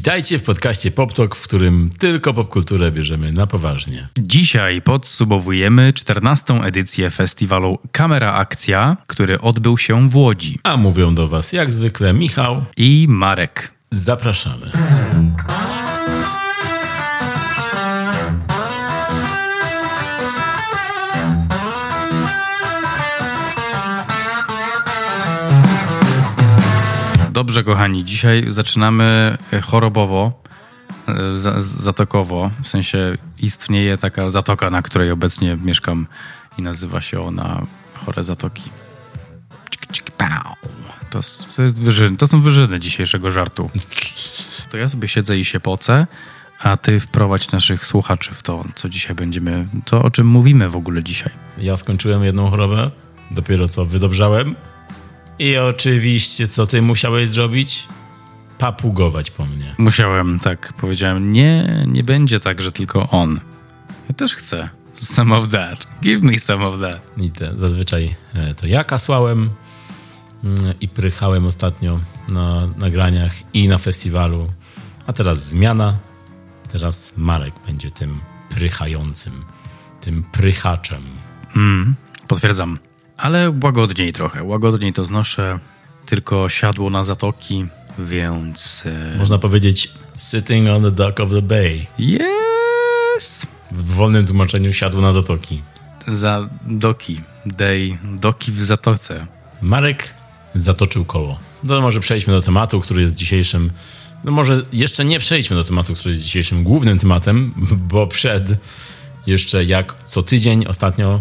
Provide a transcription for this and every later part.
Witajcie w podcaście PopTalk, w którym tylko popkulturę bierzemy na poważnie. Dzisiaj podsumowujemy 14. edycję festiwalu Kamera Akcja, który odbył się w Łodzi. A mówią do Was jak zwykle Michał i Marek. Zapraszamy. Dobrze, kochani, dzisiaj zaczynamy e, chorobowo, e, zatokowo. W sensie istnieje taka zatoka, na której obecnie mieszkam i nazywa się ona Chore Zatoki. To, to, jest wyżyny, to są wyżyny dzisiejszego żartu. To ja sobie siedzę i się pocę, a ty wprowadź naszych słuchaczy w to, co dzisiaj będziemy, to o czym mówimy w ogóle dzisiaj. Ja skończyłem jedną chorobę, dopiero co wydobrzałem i oczywiście, co ty musiałeś zrobić? Papugować po mnie. Musiałem, tak. Powiedziałem, nie, nie będzie tak, że tylko on. Ja też chcę. Some of that. Give me some of that. I te, zazwyczaj e, to ja kasłałem mm, i prychałem ostatnio na nagraniach i na festiwalu. A teraz zmiana. Teraz Marek będzie tym prychającym, tym prychaczem. Mm, potwierdzam ale łagodniej trochę. Łagodniej to znoszę, tylko siadło na zatoki, więc... E... Można powiedzieć sitting on the dock of the bay. Yes! W wolnym tłumaczeniu siadło na zatoki. Za doki. Day. Doki w zatoce. Marek zatoczył koło. No może przejdźmy do tematu, który jest dzisiejszym... No może jeszcze nie przejdźmy do tematu, który jest dzisiejszym głównym tematem, bo przed jeszcze jak co tydzień ostatnio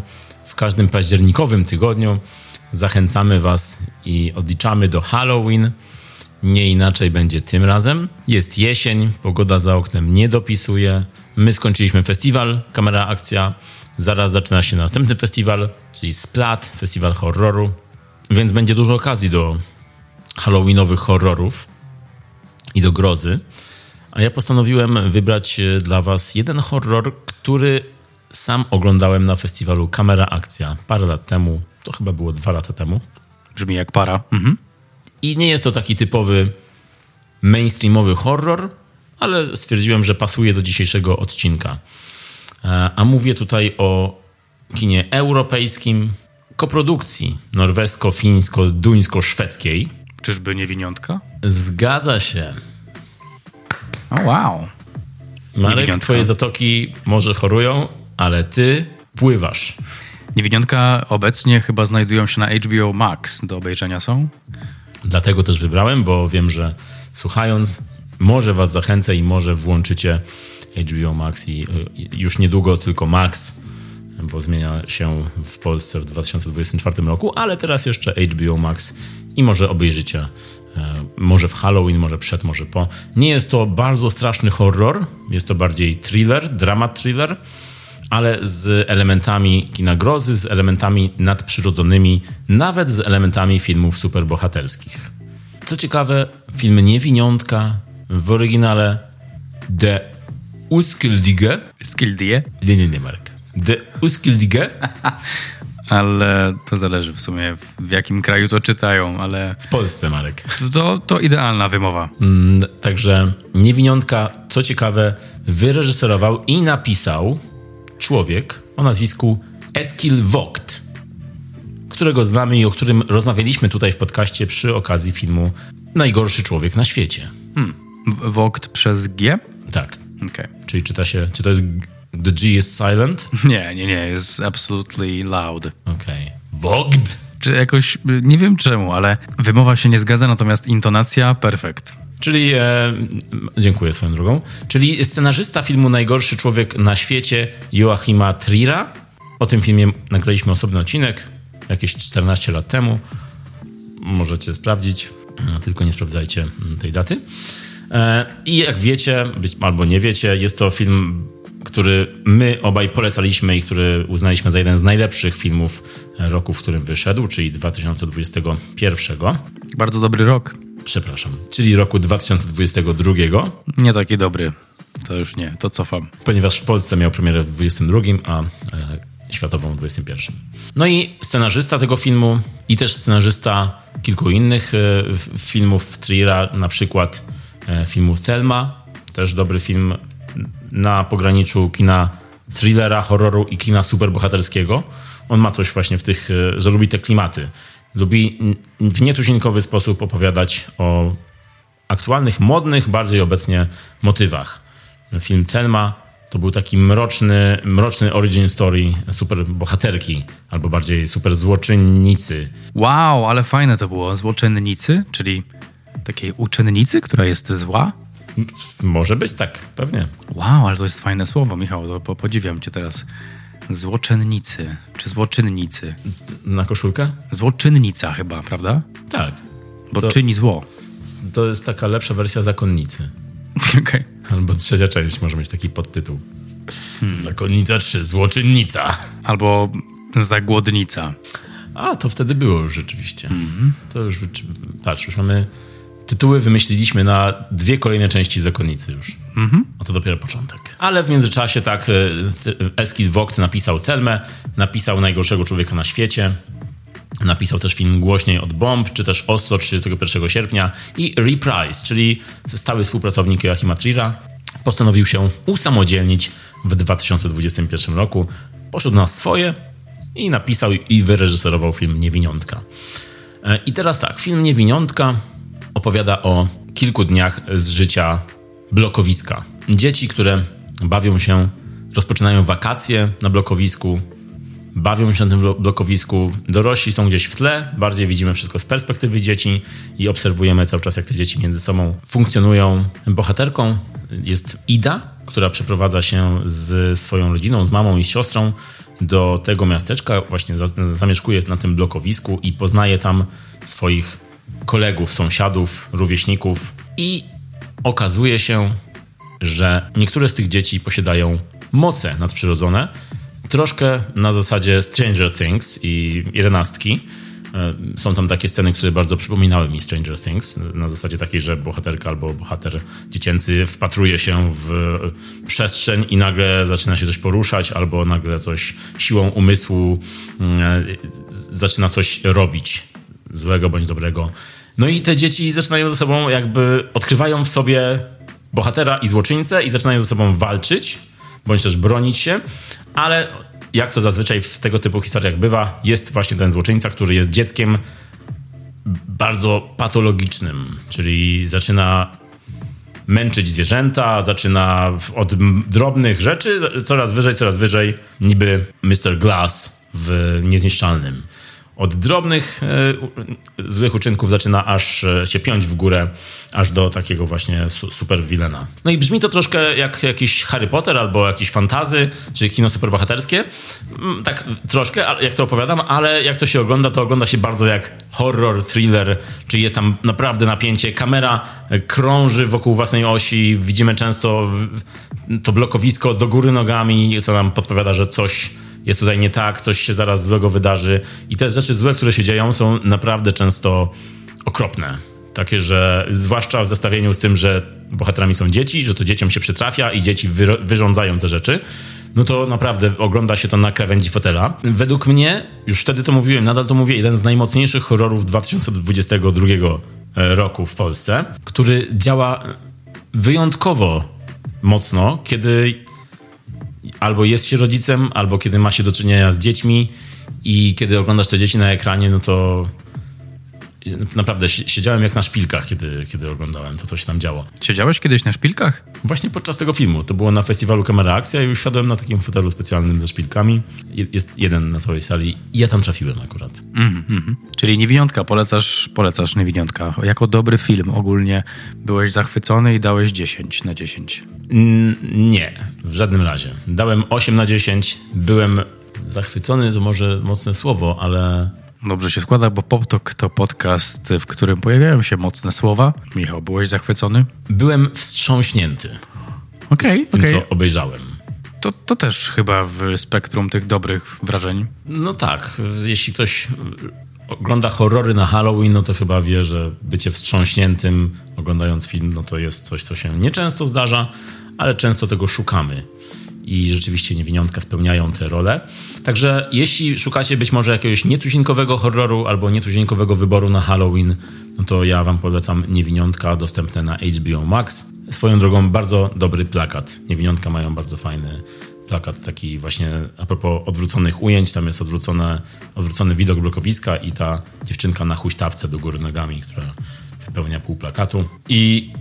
każdym październikowym tygodniu zachęcamy Was i odliczamy do Halloween. Nie inaczej będzie tym razem. Jest jesień, pogoda za oknem nie dopisuje. My skończyliśmy festiwal, kamera akcja. Zaraz zaczyna się następny festiwal, czyli Splat, festiwal horroru. Więc będzie dużo okazji do halloweenowych horrorów i do grozy. A ja postanowiłem wybrać dla Was jeden horror, który sam oglądałem na festiwalu Kamera Akcja parę lat temu. To chyba było dwa lata temu. Brzmi jak para. Mhm. I nie jest to taki typowy mainstreamowy horror, ale stwierdziłem, że pasuje do dzisiejszego odcinka. E, a mówię tutaj o kinie europejskim, koprodukcji norwesko-fińsko-duńsko-szwedzkiej. Czyżby niewiniątka? Zgadza się. O oh, wow. Marek, twoje zatoki może chorują, ale ty pływasz. Niewiniątka obecnie chyba znajdują się na HBO Max. Do obejrzenia są? Dlatego też wybrałem, bo wiem, że słuchając, może was zachęcę i może włączycie HBO Max i już niedługo tylko Max, bo zmienia się w Polsce w 2024 roku, ale teraz jeszcze HBO Max i może obejrzycie e, może w Halloween, może przed, może po. Nie jest to bardzo straszny horror, jest to bardziej thriller, dramat thriller ale z elementami kina grozy, z elementami nadprzyrodzonymi, nawet z elementami filmów superbohaterskich. Co ciekawe, film Niewiniątka w oryginale The Uskildige. Skildige? Nie, nie, nie, Marek. The Uskildige. ale to zależy w sumie w jakim kraju to czytają, ale... W Polsce, Marek. To, to idealna wymowa. Mm, także Niewiniątka, co ciekawe, wyreżyserował i napisał człowiek o nazwisku Eskil Vogt, którego znamy i o którym rozmawialiśmy tutaj w podcaście przy okazji filmu Najgorszy człowiek na świecie. Hmm. Vogt przez G? Tak. Okay. Czyli czyta się, czy to jest The G is silent? Nie, nie, nie, jest absolutely loud. Okej. Okay. Vogt? Czy jakoś, nie wiem czemu, ale wymowa się nie zgadza, natomiast intonacja perfekt. Czyli, e, dziękuję swoją drogą, czyli scenarzysta filmu Najgorszy Człowiek na świecie Joachima Trira. O tym filmie nagraliśmy osobny odcinek jakieś 14 lat temu. Możecie sprawdzić, tylko nie sprawdzajcie tej daty. E, I jak wiecie, albo nie wiecie, jest to film, który my obaj polecaliśmy i który uznaliśmy za jeden z najlepszych filmów roku, w którym wyszedł, czyli 2021. Bardzo dobry rok przepraszam, czyli roku 2022. Nie taki dobry. To już nie, to cofam. Ponieważ w Polsce miał premierę w 22, a e, światową w 21. No i scenarzysta tego filmu i też scenarzysta kilku innych e, filmów Triera, na przykład e, filmu Thelma, też dobry film na pograniczu kina thrillera, horroru i kina superbohaterskiego. On ma coś właśnie w tych, że lubi te klimaty. Lubi w nietuzinkowy sposób opowiadać o aktualnych, modnych, bardziej obecnie motywach. Film Thelma to był taki mroczny, mroczny origin story super bohaterki, albo bardziej super złoczynnicy. Wow, ale fajne to było. Złoczynnicy, czyli takiej uczennicy, która jest zła? Może być tak, pewnie. Wow, ale to jest fajne słowo, Michał, to podziwiam cię teraz. Złoczynnicy, czy złoczynnicy? Na koszulkę? Złoczynnica chyba, prawda? Tak. Bo To- czyni zło. To jest taka lepsza wersja zakonnicy. Okej. Albo trzecia część może mieć taki podtytuł. Zakonnica 3, złoczynnica. Albo zagłodnica. A, to wtedy było już rzeczywiście. To już, patrz, już mamy tytuły wymyśliliśmy na dwie kolejne części Zakonnicy już. A to dopiero początek. Ale w międzyczasie tak e, Eskil Vogt napisał Telmę, napisał Najgorszego Człowieka na świecie, napisał też film Głośniej od bomb, czy też Oslo 31 sierpnia i Reprise, czyli stały współpracownik Joachima Trira, postanowił się usamodzielnić w 2021 roku. Poszedł na swoje i napisał i wyreżyserował film Niewiniątka. E, I teraz tak, film Niewiniątka opowiada o kilku dniach z życia blokowiska. Dzieci, które bawią się, rozpoczynają wakacje na blokowisku, bawią się na tym blo- blokowisku. Dorośli są gdzieś w tle, bardziej widzimy wszystko z perspektywy dzieci i obserwujemy cały czas, jak te dzieci między sobą funkcjonują. Bohaterką jest Ida, która przeprowadza się z swoją rodziną, z mamą i z siostrą do tego miasteczka, właśnie za, zamieszkuje na tym blokowisku i poznaje tam swoich kolegów, sąsiadów, rówieśników i okazuje się, że niektóre z tych dzieci posiadają moce nadprzyrodzone, troszkę na zasadzie Stranger Things i jedenastki. E, Są tam takie sceny, które bardzo przypominały mi Stranger Things, na zasadzie takiej, że bohaterka albo bohater dziecięcy wpatruje się w przestrzeń i nagle zaczyna się coś poruszać, albo nagle coś siłą umysłu mm, zaczyna coś robić, złego bądź dobrego. No i te dzieci zaczynają ze sobą jakby, odkrywają w sobie bohatera i złoczyńcę i zaczynają ze sobą walczyć, bądź też bronić się, ale jak to zazwyczaj w tego typu historiach bywa, jest właśnie ten złoczyńca, który jest dzieckiem bardzo patologicznym, czyli zaczyna męczyć zwierzęta, zaczyna od drobnych rzeczy, coraz wyżej, coraz wyżej, niby Mr. Glass w Niezniszczalnym. Od drobnych e, złych uczynków zaczyna aż e, się piąć w górę, aż do takiego właśnie su, super wilena. No i brzmi to troszkę jak jakiś Harry Potter albo jakiś fantazy, czy kino superbohaterskie. Mm, Tak troszkę, jak to opowiadam, ale jak to się ogląda, to ogląda się bardzo jak horror, thriller, czyli jest tam naprawdę napięcie. Kamera e, krąży wokół własnej osi, widzimy często to blokowisko do góry nogami, co nam podpowiada, że coś jest tutaj nie tak, coś się zaraz złego wydarzy. I te rzeczy złe, które się dzieją, są naprawdę często okropne. Takie, że zwłaszcza w zestawieniu z tym, że bohaterami są dzieci, że to dzieciom się przytrafia i dzieci wyro- wyrządzają te rzeczy, no to naprawdę ogląda się to na krawędzi fotela. Według mnie, już wtedy to mówiłem, nadal to mówię, jeden z najmocniejszych horrorów 2022 roku w Polsce, który działa wyjątkowo mocno, kiedy albo jest się rodzicem, albo kiedy ma się do czynienia z dziećmi i kiedy oglądasz te dzieci na ekranie, no to naprawdę si- siedziałem jak na szpilkach, kiedy, kiedy oglądałem to, co się tam działo. Siedziałeś kiedyś na szpilkach? Właśnie podczas tego filmu. To było na festiwalu Kamera Akcja i już siadłem na takim fotelu specjalnym ze szpilkami. Je- Jest jeden na całej sali i ja tam trafiłem akurat. Czyli Niewiniątka, polecasz, polecasz Niewiniątka. Jako dobry film ogólnie byłeś zachwycony i dałeś 10 na 10. N- nie, w żadnym razie. Dałem 8 na 10. Byłem zachwycony, to może mocne słowo, ale Dobrze się składa, bo Poptok to podcast, w którym pojawiają się mocne słowa. Michał, byłeś zachwycony? byłem wstrząśnięty Okej, tym, okej. co obejrzałem. To, to też chyba w spektrum tych dobrych wrażeń. No tak, jeśli ktoś ogląda horrory na Halloween, no to chyba wie, że bycie wstrząśniętym oglądając film, no to jest coś, co się nieczęsto zdarza, ale często tego szukamy. I rzeczywiście niewiniątka spełniają te role. Także jeśli szukacie być może jakiegoś nietuzinkowego horroru albo nietuzinkowego wyboru na Halloween, no to ja wam polecam Niewiniątka, dostępne na HBO Max. Swoją drogą bardzo dobry plakat. Niewiniątka mają bardzo fajny plakat, taki właśnie a propos odwróconych ujęć, tam jest odwrócone, odwrócony widok blokowiska i ta dziewczynka na huśtawce do góry nogami, która wypełnia pół plakatu i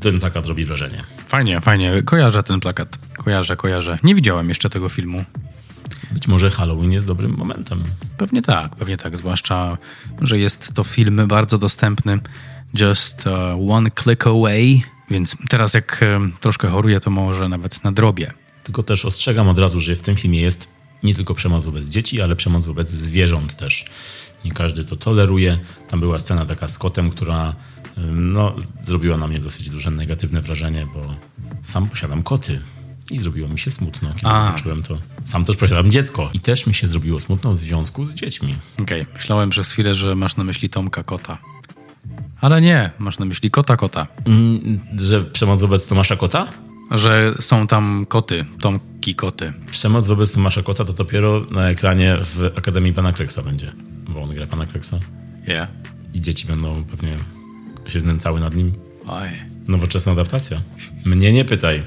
ten plakat robi wrażenie. Fajnie, fajnie. Kojarzę ten plakat. Kojarzę, kojarzę. Nie widziałem jeszcze tego filmu. Być może Halloween jest dobrym momentem. Pewnie tak, pewnie tak. Zwłaszcza, że jest to film bardzo dostępny. Just uh, one click away. Więc teraz jak troszkę choruję, to może nawet na drobie. Tylko też ostrzegam od razu, że w tym filmie jest nie tylko przemoc wobec dzieci, ale przemoc wobec zwierząt też. Nie każdy to toleruje. Tam była scena taka z kotem, która no, zrobiła na mnie dosyć duże negatywne wrażenie, bo sam posiadam koty. I zrobiło mi się smutno, kiedy A. zobaczyłem to. Sam też posiadam dziecko. I też mi się zrobiło smutno w związku z dziećmi. Okej, okay. myślałem przez chwilę, że masz na myśli Tomka Kota. Ale nie, masz na myśli Kota Kota. Mm, że przemoc wobec Tomasza Kota? Że są tam koty, Tomki Koty. Przemoc wobec Tomasza Kota to dopiero na ekranie w Akademii Pana Kreksa będzie. Bo on gra Pana Kreksa. Yeah. I dzieci będą pewnie się znęcały nad nim. Oj. Nowoczesna adaptacja. Mnie nie pytaj.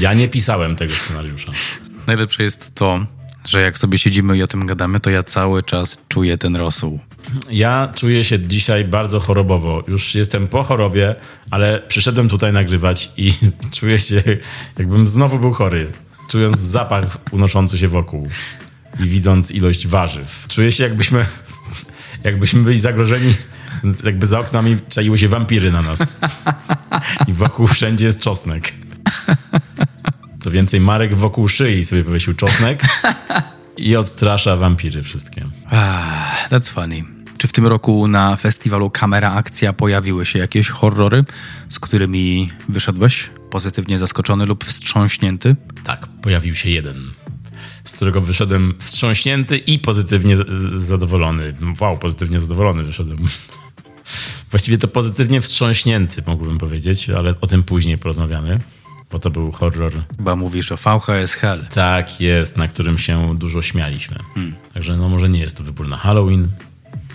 Ja nie pisałem tego scenariusza. Najlepsze jest to, że jak sobie siedzimy i o tym gadamy, to ja cały czas czuję ten rosół. Ja czuję się dzisiaj bardzo chorobowo. Już jestem po chorobie, ale przyszedłem tutaj nagrywać i czuję się, jakbym znowu był chory. Czując zapach unoszący się wokół i widząc ilość warzyw. Czuję się, jakbyśmy, jakbyśmy byli zagrożeni jakby za oknami czaiły się wampiry na nas. I wokół wszędzie jest czosnek. Co więcej, Marek wokół szyi sobie powiesił czosnek i odstrasza wampiry wszystkie. Ah, that's funny. Czy w tym roku na festiwalu Kamera Akcja pojawiły się jakieś horrory, z którymi wyszedłeś pozytywnie zaskoczony lub wstrząśnięty? Tak, pojawił się jeden, z którego wyszedłem wstrząśnięty i pozytywnie zadowolony. Wow, pozytywnie zadowolony wyszedłem. Właściwie to pozytywnie wstrząśnięty, mógłbym powiedzieć, ale o tym później porozmawiamy, bo to był horror. Chyba mówisz o VHS Hell. Tak jest, na którym się dużo śmialiśmy. Hmm. Także no może nie jest to wybór na Halloween,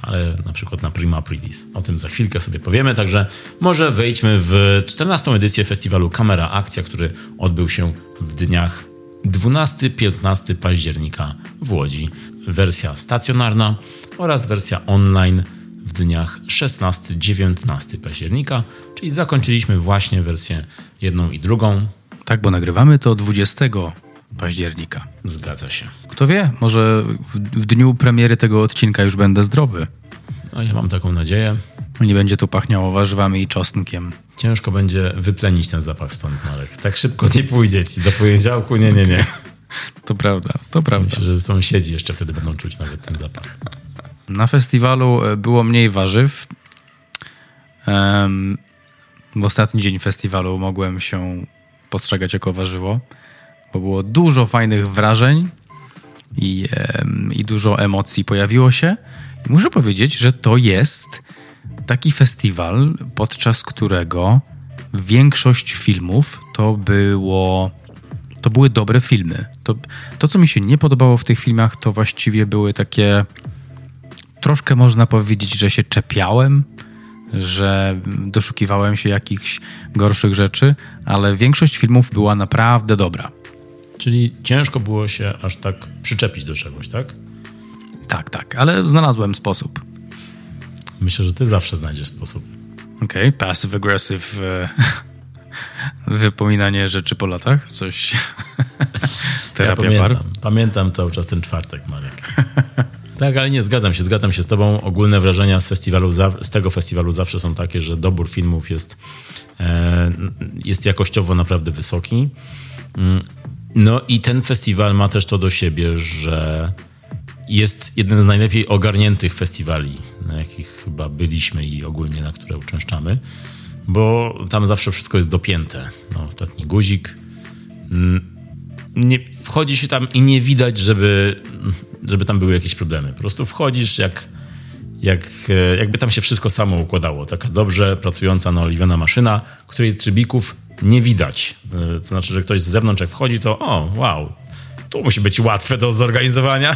ale na przykład na Prima Aprilis. O tym za chwilkę sobie powiemy, także może wejdźmy w 14. edycję festiwalu Kamera Akcja, który odbył się w dniach 12-15 października w Łodzi. Wersja stacjonarna oraz wersja online w dniach 16-19 października, czyli zakończyliśmy właśnie wersję jedną i drugą. Tak, bo nagrywamy to 20 października. Zgadza się. Kto wie, może w, w dniu premiery tego odcinka już będę zdrowy. No, ja mam taką nadzieję. Nie będzie tu pachniało warzywami i czosnkiem. Ciężko będzie wyplenić ten zapach stąd, Marek. Tak szybko nie pójdzie ci do poniedziałku, nie, nie, nie. To prawda, to prawda. Myślę, że sąsiedzi jeszcze wtedy będą czuć nawet ten zapach. Na festiwalu e, było mniej warzyw. W ostatni dzień festiwalu mogłem się postrzegać jako warzywo, bo było dużo fajnych wrażeń i, i dużo emocji pojawiło się. I muszę powiedzieć, że to jest taki festiwal, podczas którego większość filmów to było. To były dobre filmy. To, to, co mi się nie podobało w tych filmach, to właściwie były takie troszkę można powiedzieć, że się czepiałem, że doszukiwałem się jakichś gorszych rzeczy, ale większość filmów była naprawdę dobra. Czyli ciężko było się aż tak przyczepić do czegoś, tak? Tak, tak, ale znalazłem sposób. Myślę, że ty zawsze znajdziesz sposób. Okej, okay, passive aggressive e, wypominanie rzeczy po latach, coś terapia ja pamiętam, pamiętam cały czas ten czwartek, Marek. Tak, ale nie, zgadzam się, zgadzam się z tobą. Ogólne wrażenia z, festiwalu, z tego festiwalu zawsze są takie, że dobór filmów jest, e, jest jakościowo naprawdę wysoki. Mm, no i ten festiwal ma też to do siebie, że jest jednym z najlepiej ogarniętych festiwali, na jakich chyba byliśmy i ogólnie na które uczęszczamy, bo tam zawsze wszystko jest dopięte. No, ostatni guzik. Mm, nie, wchodzi się tam i nie widać, żeby, żeby tam były jakieś problemy. Po prostu wchodzisz jak, jak, e, jakby tam się wszystko samo układało. Taka dobrze pracująca naoliwiona maszyna, której trybików nie widać. E, to znaczy, że ktoś z zewnątrz jak wchodzi, to o, wow, tu musi być łatwe do zorganizowania.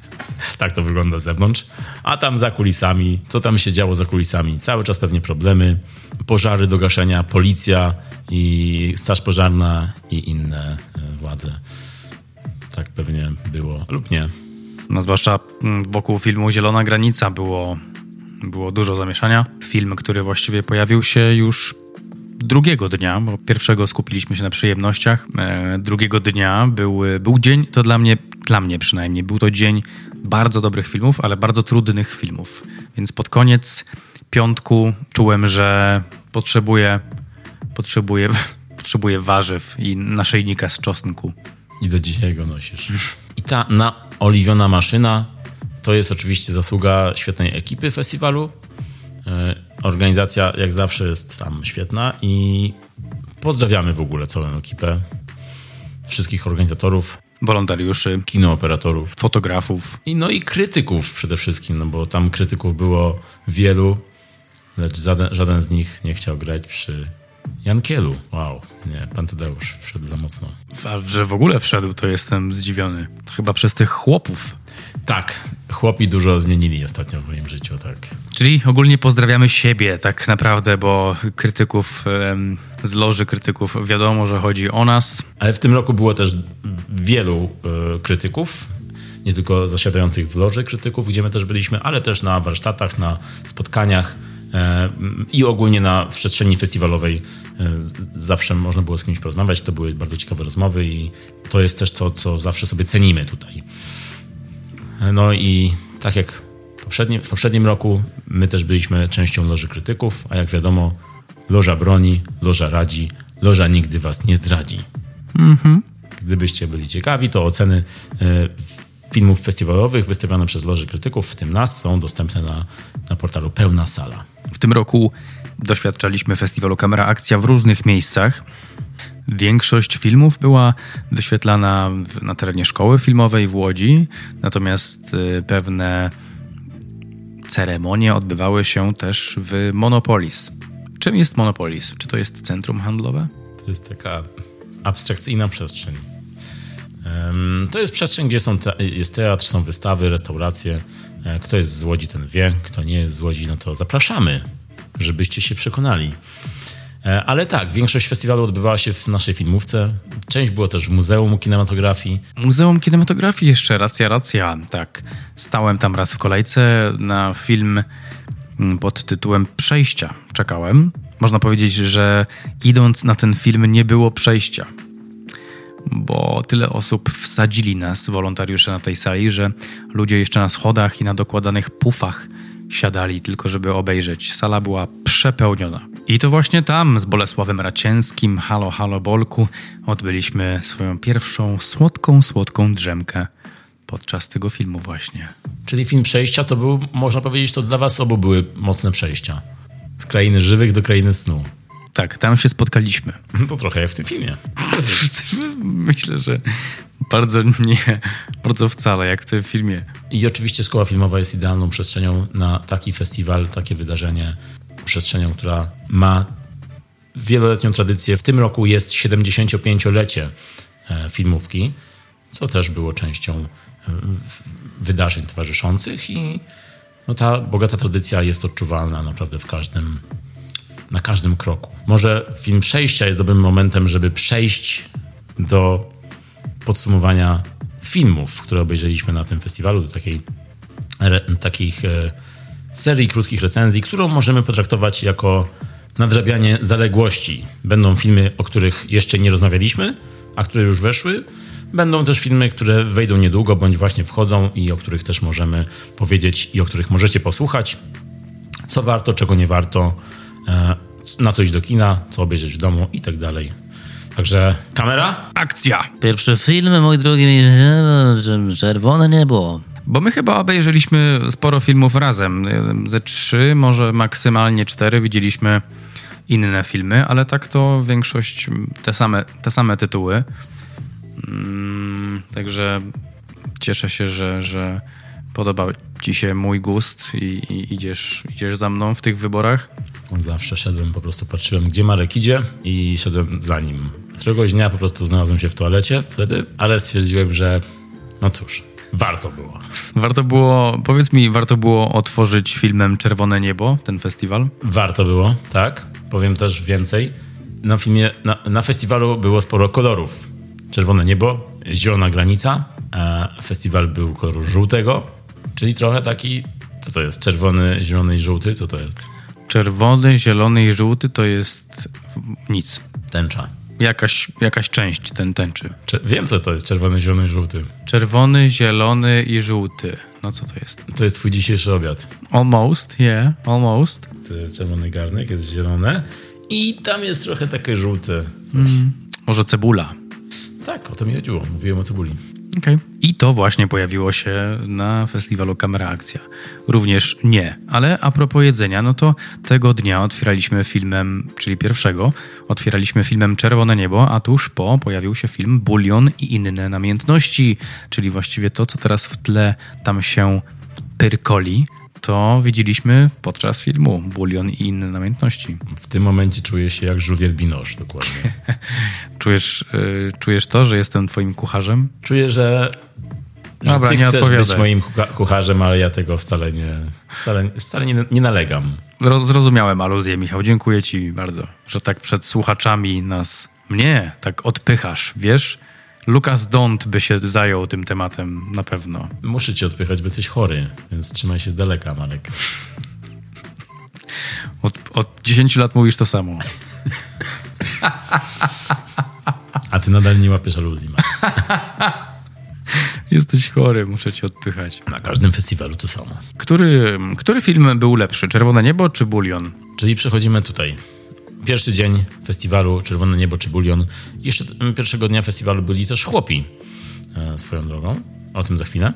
tak to wygląda z zewnątrz. A tam za kulisami, co tam się działo za kulisami? Cały czas pewnie problemy, pożary do gaszenia, policja i straż pożarna i inne e, władze. Tak pewnie było, lub nie. No, zwłaszcza mm, wokół filmu Zielona Granica było, było dużo zamieszania. Film, który właściwie pojawił się już drugiego dnia, bo pierwszego skupiliśmy się na przyjemnościach. E, drugiego dnia był, był dzień, to dla mnie, dla mnie przynajmniej, był to dzień bardzo dobrych filmów, ale bardzo trudnych filmów. Więc pod koniec piątku czułem, że potrzebuję, potrzebuję, potrzebuję warzyw i naszyjnika z czosnku. I do dzisiaj go nosisz. I ta naoliwiona maszyna to jest oczywiście zasługa świetnej ekipy festiwalu. E, organizacja jak zawsze jest tam świetna i pozdrawiamy w ogóle całą ekipę, wszystkich organizatorów, wolontariuszy, kinooperatorów, fotografów. I no i krytyków przede wszystkim, no bo tam krytyków było wielu, lecz żaden, żaden z nich nie chciał grać przy Jankielu. Wow, nie, pan Tadeusz wszedł za mocno. A że w ogóle wszedł, to jestem zdziwiony. To chyba przez tych chłopów. Tak, chłopi dużo zmienili ostatnio w moim życiu, tak. Czyli ogólnie pozdrawiamy siebie tak naprawdę, bo krytyków, z loży krytyków wiadomo, że chodzi o nas. Ale w tym roku było też wielu e, krytyków, nie tylko zasiadających w loży krytyków, gdzie my też byliśmy, ale też na warsztatach, na spotkaniach i ogólnie na w przestrzeni festiwalowej e, zawsze można było z kimś porozmawiać. To były bardzo ciekawe rozmowy i to jest też to, co zawsze sobie cenimy tutaj. No i tak jak w poprzednim roku, my też byliśmy częścią Loży Krytyków, a jak wiadomo, Loża broni, Loża radzi, Loża nigdy was nie zdradzi. Mhm. Gdybyście byli ciekawi, to oceny e, filmów festiwalowych wystawione przez Loży Krytyków, w tym nas, są dostępne na, na portalu Pełna Sala. W tym roku doświadczaliśmy festiwalu Kamera Akcja w różnych miejscach. Większość filmów była wyświetlana na terenie szkoły filmowej w Łodzi, natomiast y, pewne ceremonie odbywały się też w Monopolis. Czym jest Monopolis? Czy to jest centrum handlowe? To jest taka abstrakcyjna przestrzeń. To jest przestrzeń, gdzie są te, jest teatr, są wystawy, restauracje. E, kto jest z Łodzi, ten wie. Kto nie jest z Łodzi, no to zapraszamy, żebyście się przekonali. E, ale tak, większość festiwalu odbywała się w naszej filmówce. Część było też w Muzeum Kinematografii. Muzeum Kinematografii jeszcze, racja, racja. Tak, stałem tam raz w kolejce na film mm, pod tytułem Przejścia. Czekałem. Można powiedzieć, że idąc na ten film nie było przejścia. Bo tyle osób wsadzili nas, wolontariusze na tej sali, że ludzie jeszcze na schodach i na dokładanych pufach siadali tylko, żeby obejrzeć. Sala była przepełniona. I to właśnie tam z Bolesławem Racięskim, Halo Halo Bolku, odbyliśmy swoją pierwszą słodką, słodką drzemkę podczas tego filmu właśnie. Czyli film przejścia to był, można powiedzieć, to dla was obu były mocne przejścia. Z krainy żywych do krainy snu. Tak, tam się spotkaliśmy. To trochę jak w tym filmie. Myślę, że bardzo nie, bardzo wcale jak w tym filmie. I oczywiście szkoła filmowa jest idealną przestrzenią na taki festiwal, takie wydarzenie przestrzenią, która ma wieloletnią tradycję. W tym roku jest 75-lecie e, filmówki, co też było częścią e, wydarzeń towarzyszących i no ta bogata tradycja jest odczuwalna naprawdę w każdym, na każdym kroku. Może film przejścia jest dobrym momentem, żeby przejść do podsumowania filmów, które obejrzeliśmy na tym festiwalu, do takiej, takich e, serii krótkich recenzji, którą możemy potraktować jako nadrabianie zaległości. Będą filmy, o których jeszcze nie rozmawialiśmy, a które już weszły. Będą też filmy, które wejdą niedługo, bądź właśnie wchodzą i o których też możemy powiedzieć i o których możecie posłuchać. Co warto, czego nie warto, na coś do kina, co obejrzeć w domu i tak dalej. Także kamera, akcja! Pierwszy film, mój drogi, czerwone niebo. Bo my chyba obejrzeliśmy sporo filmów razem. Ze trzy, może maksymalnie cztery. Widzieliśmy inne filmy, ale tak to większość te same, te same tytuły. Mm, także cieszę się, że, że podoba ci się mój gust i, i, idziesz, idziesz za mną w tych wyborach. Zawsze szedłem, po prostu patrzyłem, gdzie Marek idzie i szedłem za nim. Któregoś dnia po prostu znalazłem się w toalecie wtedy, ale stwierdziłem, że no cóż, Warto było. Warto było, powiedz mi, warto było otworzyć filmem Czerwone Niebo, ten festiwal? Warto było, tak. Powiem też więcej. Na filmie, na, na festiwalu było sporo kolorów. Czerwone niebo, zielona granica, a festiwal był koloru żółtego, czyli trochę taki, co to jest? Czerwony, zielony i żółty, co to jest? Czerwony, zielony i żółty to jest nic. Tęcza. Jakaś, jakaś część ten tęczy. Cze- wiem, co to jest czerwony, zielony i żółty. Czerwony, zielony i żółty. No co to jest? To jest twój dzisiejszy obiad. Almost, yeah, almost. Czerwony garnek jest zielone i tam jest trochę takie żółte coś. Może cebula. Tak, o to mi chodziło. Mówiłem o cebuli. Okay. I to właśnie pojawiło się na festiwalu Kamera Akcja. Również nie. Ale a propos jedzenia, no to tego dnia otwieraliśmy filmem, czyli pierwszego, otwieraliśmy filmem Czerwone Niebo, a tuż po pojawił się film Bulion i inne namiętności, czyli właściwie to, co teraz w tle tam się pyrkoli, to widzieliśmy podczas filmu Bulion i inne namiętności. W tym momencie czuję się jak Juliette Binoche, dokładnie. Czujesz, yy, czujesz to, że jestem twoim kucharzem? Czuję, że, że Dobra, ty nie chcesz odpowiadaj. być moim kucha- kucharzem, ale ja tego wcale nie, wcale, wcale nie, nie nalegam. Roz- Zrozumiałem aluzję, Michał. Dziękuję ci bardzo, że tak przed słuchaczami nas, mnie, tak odpychasz, wiesz? Lukas Dont by się zajął tym tematem na pewno. Muszę cię odpychać, bo jesteś chory, więc trzymaj się z daleka, Marek. Od, od 10 lat mówisz to samo. A ty nadal nie łapiesz aluzji, Marek. Jesteś chory, muszę cię odpychać. Na każdym festiwalu to samo. Który, który film był lepszy? Czerwone Niebo czy Bulion? Czyli przechodzimy tutaj. Pierwszy dzień festiwalu Czerwone Niebo czy Bulion. Jeszcze t- pierwszego dnia festiwalu byli też chłopi e, swoją drogą. O tym za chwilę.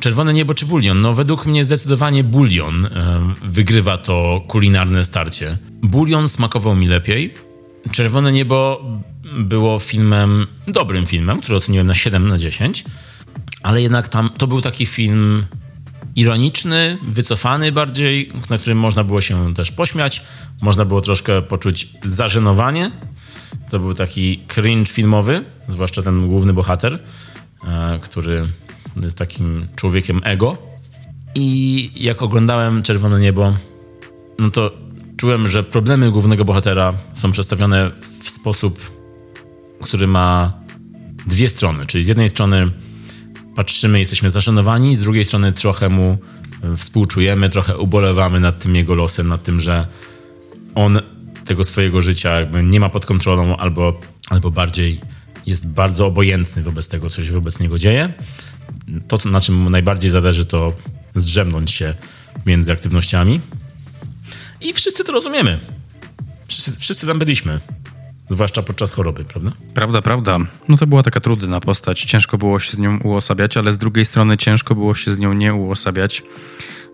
Czerwone Niebo czy Bulion? No według mnie zdecydowanie Bulion e, wygrywa to kulinarne starcie. Bulion smakował mi lepiej. Czerwone Niebo było filmem, dobrym filmem, który oceniłem na 7 na 10. Ale jednak tam to był taki film ironiczny, wycofany bardziej, na którym można było się też pośmiać. Można było troszkę poczuć zażenowanie. To był taki cringe filmowy, zwłaszcza ten główny bohater, e, który jest takim człowiekiem ego. I jak oglądałem Czerwone Niebo, no to czułem, że problemy głównego bohatera są przedstawione w sposób, który ma dwie strony. Czyli z jednej strony patrzymy, jesteśmy zaszanowani, z drugiej strony trochę mu e, współczujemy, trochę ubolewamy nad tym jego losem, nad tym, że on tego swojego życia jakby nie ma pod kontrolą, albo, albo bardziej jest bardzo obojętny wobec tego, co się wobec niego dzieje. To, na czym najbardziej zależy, to zdrzemnąć się między aktywnościami. I wszyscy to rozumiemy. Wszyscy, wszyscy tam byliśmy. Zwłaszcza podczas choroby, prawda? Prawda, prawda. No to była taka trudna postać. Ciężko było się z nią uosabiać, ale z drugiej strony ciężko było się z nią nie uosabiać,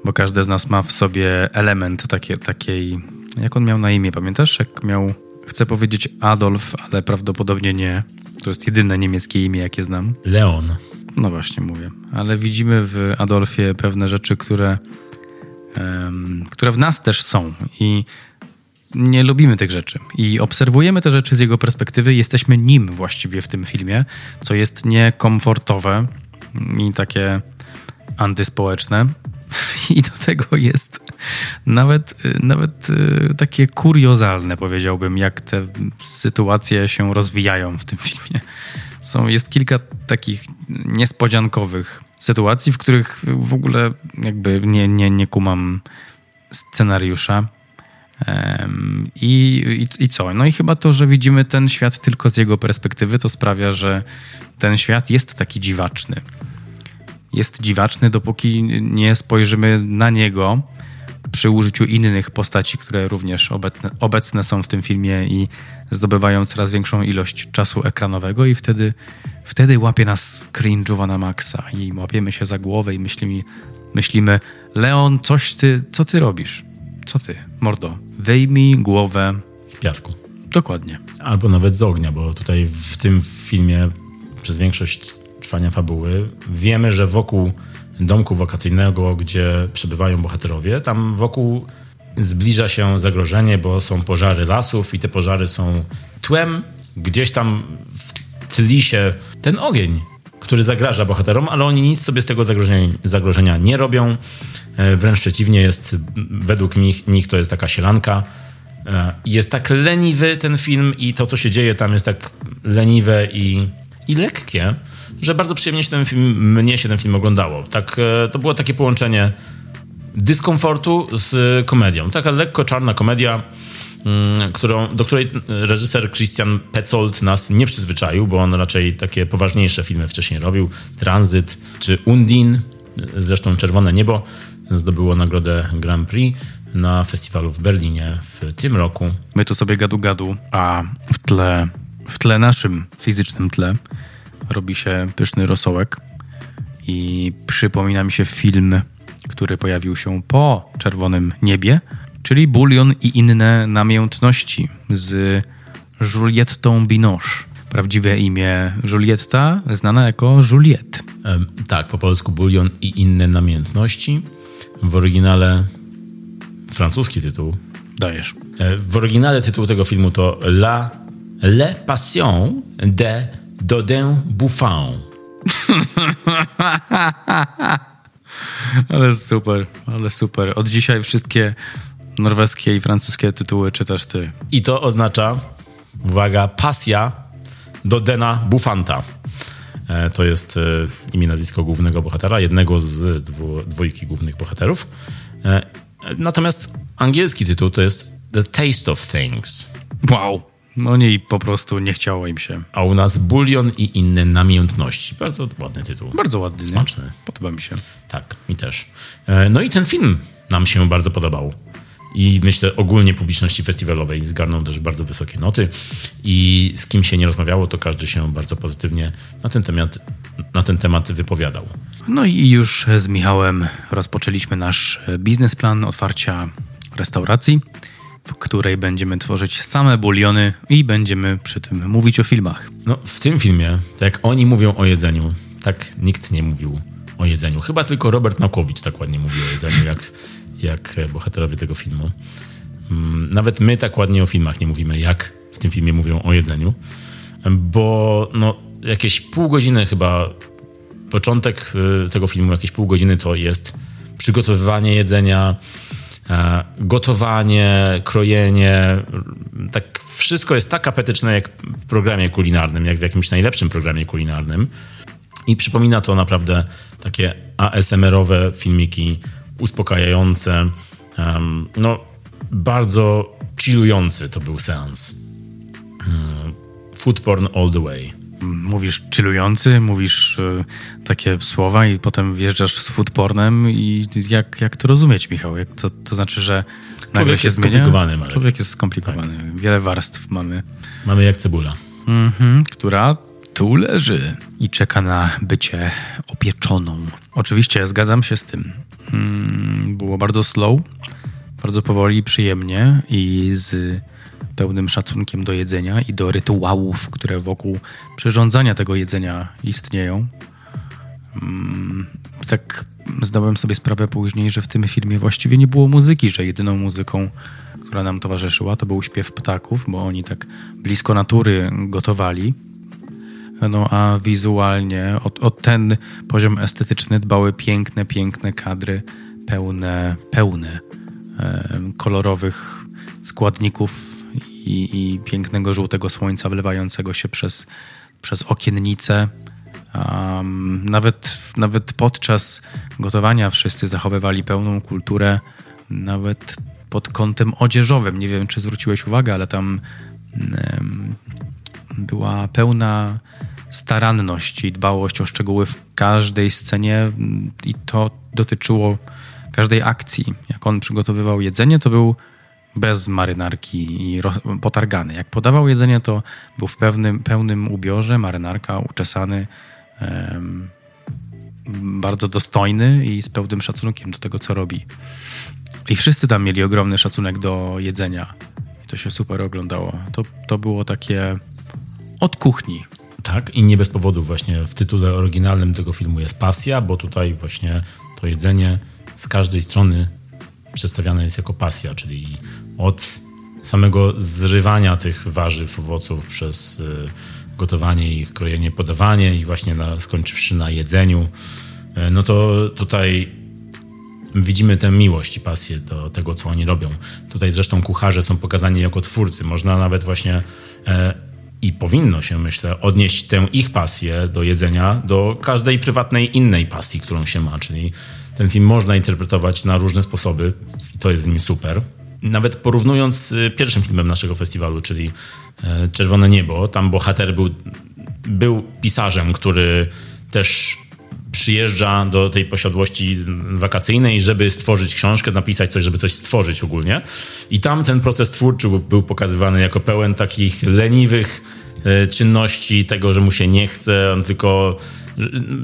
bo każdy z nas ma w sobie element takie, takiej. Jak on miał na imię, pamiętasz? Jak miał. Chcę powiedzieć Adolf, ale prawdopodobnie nie. To jest jedyne niemieckie imię, jakie znam. Leon. No właśnie mówię. Ale widzimy w Adolfie pewne rzeczy, które, em, które w nas też są. I nie lubimy tych rzeczy. I obserwujemy te rzeczy z jego perspektywy. Jesteśmy nim właściwie w tym filmie, co jest niekomfortowe i takie antyspołeczne. I do tego jest nawet, nawet y, takie kuriozalne, powiedziałbym, jak te sytuacje się rozwijają w tym filmie. Są, jest kilka takich niespodziankowych sytuacji, w których w ogóle jakby nie, nie, nie kumam scenariusza. I, i, I co? No i chyba to, że widzimy ten świat tylko z jego perspektywy, to sprawia, że ten świat jest taki dziwaczny. Jest dziwaczny, dopóki nie spojrzymy na niego przy użyciu innych postaci, które również obecne, obecne są w tym filmie i zdobywają coraz większą ilość czasu ekranowego i wtedy, wtedy łapie nas cringe'owa na maksa i łapiemy się za głowę i myślimy, myślimy Leon, coś ty, co ty robisz? Co ty, mordo? Wyjmij głowę. Z piasku. Dokładnie. Albo nawet z ognia, bo tutaj w tym filmie przez większość trwania fabuły wiemy, że wokół domku wakacyjnego, gdzie przebywają bohaterowie, tam wokół zbliża się zagrożenie, bo są pożary lasów i te pożary są tłem. Gdzieś tam w tli się ten ogień, który zagraża bohaterom, ale oni nic sobie z tego zagrożenia, zagrożenia nie robią. E, wręcz przeciwnie, jest według nich, nich to jest taka sielanka. E, jest tak leniwy ten film i to, co się dzieje tam jest tak leniwe i, i lekkie, że bardzo przyjemnie się ten film, mnie się ten film oglądało. Tak, e, to było takie połączenie dyskomfortu z komedią. Taka lekko czarna komedia, którą, do której reżyser Christian Petzold nas nie przyzwyczaił, bo on raczej takie poważniejsze filmy wcześniej robił. Transit czy Undin, zresztą Czerwone Niebo zdobyło nagrodę Grand Prix na festiwalu w Berlinie w tym roku. My tu sobie gadu-gadu, a w tle, w tle naszym fizycznym tle robi się pyszny rosołek i przypomina mi się film, który pojawił się po Czerwonym Niebie, czyli Bulion i inne namiętności z Juliettą Binoche. Prawdziwe imię Julietta, znana jako Juliette. tak, po polsku Bulion i inne namiętności. W oryginale francuski tytuł. Dajesz. E, w oryginale tytuł tego filmu to La Le Passion de Dodin Buffon. ale super, ale super. Od dzisiaj wszystkie norweskie i francuskie tytuły czytasz ty. I to oznacza, uwaga, pasja Dodena Buffanta. E, to jest e, imię, nazwisko głównego bohatera, jednego z dwójki głównych bohaterów. Natomiast angielski tytuł to jest The Taste of Things. Wow. No nie, po prostu nie chciało im się. A u nas Bulion i inne namiętności. Bardzo ładny tytuł. Bardzo ładny. Smaczny. Nie? Podoba mi się. Tak, mi też. E, no i ten film nam się bardzo podobał. I myślę, ogólnie publiczności festiwalowej zgarnął też bardzo wysokie noty. I z kim się nie rozmawiało, to każdy się bardzo pozytywnie na ten temat, na ten temat wypowiadał. No i już z Michałem rozpoczęliśmy nasz biznesplan otwarcia restauracji, w której będziemy tworzyć same buliony i będziemy przy tym mówić o filmach. No, w tym filmie, tak jak oni mówią o jedzeniu, tak nikt nie mówił o jedzeniu. Chyba tylko Robert Makowicz tak ładnie mówi o jedzeniu, jak, jak bohaterowie tego filmu. Mm, nawet my tak ładnie o filmach nie mówimy, jak w tym filmie mówią o jedzeniu, bo no, jakieś pół godziny chyba początek y, tego filmu, jakieś pół godziny, to jest przygotowywanie jedzenia, e, gotowanie, krojenie. Tak wszystko jest tak apetyczne jak w programie kulinarnym, jak w jakimś najlepszym programie kulinarnym. I przypomina to naprawdę takie ASMR-owe filmiki, uspokajające. No, bardzo chillujący to był seans. Hmm, food porn all the way mówisz chillujący, mówisz y, takie słowa i potem wjeżdżasz z foodpornem i jak, jak to rozumieć, Michał? Jak to, to znaczy, że Człowiek się jest zmienia? skomplikowany, Marek. Człowiek jest skomplikowany. Tak. Wiele warstw mamy. Mamy jak cebula. Mhm, która tu leży i czeka na bycie opieczoną. Oczywiście zgadzam się z tym. Mm, było bardzo slow, bardzo powoli, przyjemnie i z pełnym szacunkiem do jedzenia i do rytuałów, które wokół przyrządzania tego jedzenia istnieją. Mm, tak zdałem sobie sprawę później, że w tym filmie właściwie nie było muzyki, że jedyną muzyką, która nam towarzyszyła, to był śpiew ptaków, bo oni tak blisko natury gotowali. No a wizualnie o, o ten poziom estetyczny dbały piękne, piękne kadry, pełne, pełne e, kolorowych składników i, i pięknego żółtego słońca wlewającego się przez, przez okiennice. Um, nawet, nawet podczas gotowania wszyscy zachowywali pełną kulturę, nawet pod kątem odzieżowym. Nie wiem, czy zwróciłeś uwagę, ale tam um, była pełna staranność i dbałość o szczegóły w każdej scenie i to dotyczyło każdej akcji. Jak on przygotowywał jedzenie, to był bez marynarki i potargany. Jak podawał jedzenie, to był w pewnym, pełnym ubiorze, marynarka, uczesany, um, bardzo dostojny i z pełnym szacunkiem do tego, co robi. I wszyscy tam mieli ogromny szacunek do jedzenia. I to się super oglądało. To, to było takie od kuchni. Tak, i nie bez powodu właśnie w tytule oryginalnym tego filmu jest pasja, bo tutaj właśnie to jedzenie z każdej strony przedstawiane jest jako pasja, czyli od samego zrywania tych warzyw, owoców przez gotowanie ich, krojenie, podawanie i właśnie na, skończywszy na jedzeniu, e, no to tutaj widzimy tę miłość i pasję do tego, co oni robią. Tutaj zresztą kucharze są pokazani jako twórcy. Można nawet właśnie e, i powinno się, myślę, odnieść tę ich pasję do jedzenia do każdej prywatnej innej pasji, którą się ma. Czyli ten film można interpretować na różne sposoby. To jest w nim super. Nawet porównując z pierwszym filmem naszego festiwalu, czyli e, Czerwone Niebo, tam bohater był, był pisarzem, który też przyjeżdża do tej posiadłości wakacyjnej, żeby stworzyć książkę, napisać coś, żeby coś stworzyć ogólnie. I tam ten proces twórczy był pokazywany jako pełen takich leniwych e, czynności, tego, że mu się nie chce, on tylko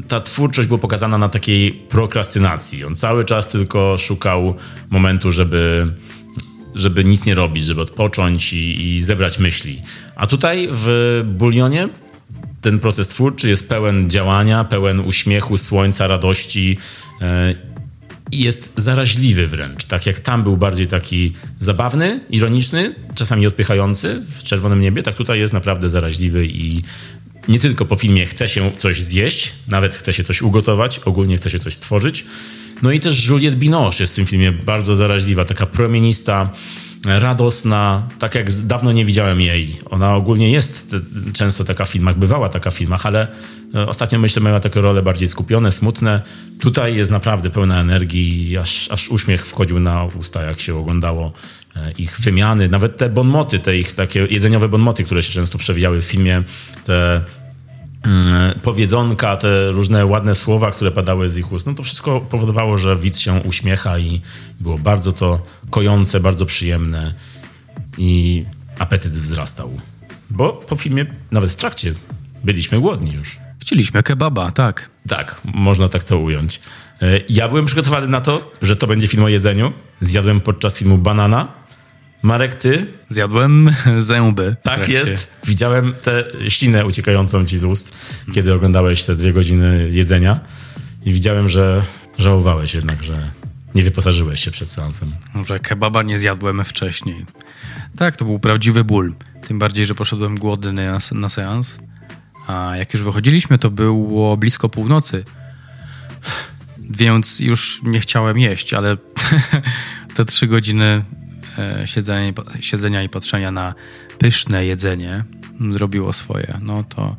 ta twórczość była pokazana na takiej prokrastynacji. On cały czas tylko szukał momentu, żeby, żeby nic nie robić, żeby odpocząć i, i zebrać myśli. A tutaj w Bulionie ten proces twórczy jest pełen działania, pełen uśmiechu, słońca, radości e, i jest zaraźliwy wręcz. Tak jak tam był bardziej taki zabawny, ironiczny, czasami odpychający w czerwonym niebie, tak tutaj jest naprawdę zaraźliwy i nie tylko po filmie chce się coś zjeść, nawet chce się coś ugotować, ogólnie chce się coś stworzyć. No i też Juliette Binoche jest w tym filmie bardzo zaraźliwa, taka promienista, radosna, tak jak dawno nie widziałem jej. Ona ogólnie jest często taka w filmach, bywała taka w filmach, ale e, ostatnio myślę, miała takie role bardziej skupione, smutne. Tutaj jest naprawdę pełna energii, aż, aż uśmiech wchodził na usta, jak się oglądało e, ich wymiany, nawet te bonmoty, te ich takie jedzeniowe bonmoty, które się często przewijały w filmie, te powiedzonka, te różne ładne słowa, które padały z ich ust, no to wszystko powodowało, że widz się uśmiecha i było bardzo to kojące, bardzo przyjemne i apetyt wzrastał. Bo po filmie, nawet w trakcie, byliśmy głodni już. Chcieliśmy kebaba, tak. Tak, można tak to ująć. E, ja byłem przygotowany na to, że to będzie film o jedzeniu. Zjadłem podczas filmu banana, Marek, ty? Zjadłem zęby. Tak jest. Widziałem tę ślinę uciekającą ci z ust, kiedy oglądałeś te dwie godziny jedzenia i widziałem, że żałowałeś jednak, że nie wyposażyłeś się przed seansem. Że kebaba nie zjadłem wcześniej. Tak, to był prawdziwy ból. Tym bardziej, że poszedłem głodny na, na seans. A jak już wychodziliśmy, to było blisko północy. Więc już nie chciałem jeść, ale te trzy godziny siedzenia, siedzenia i patrzenia na pyszne jedzenie zrobiło swoje. No to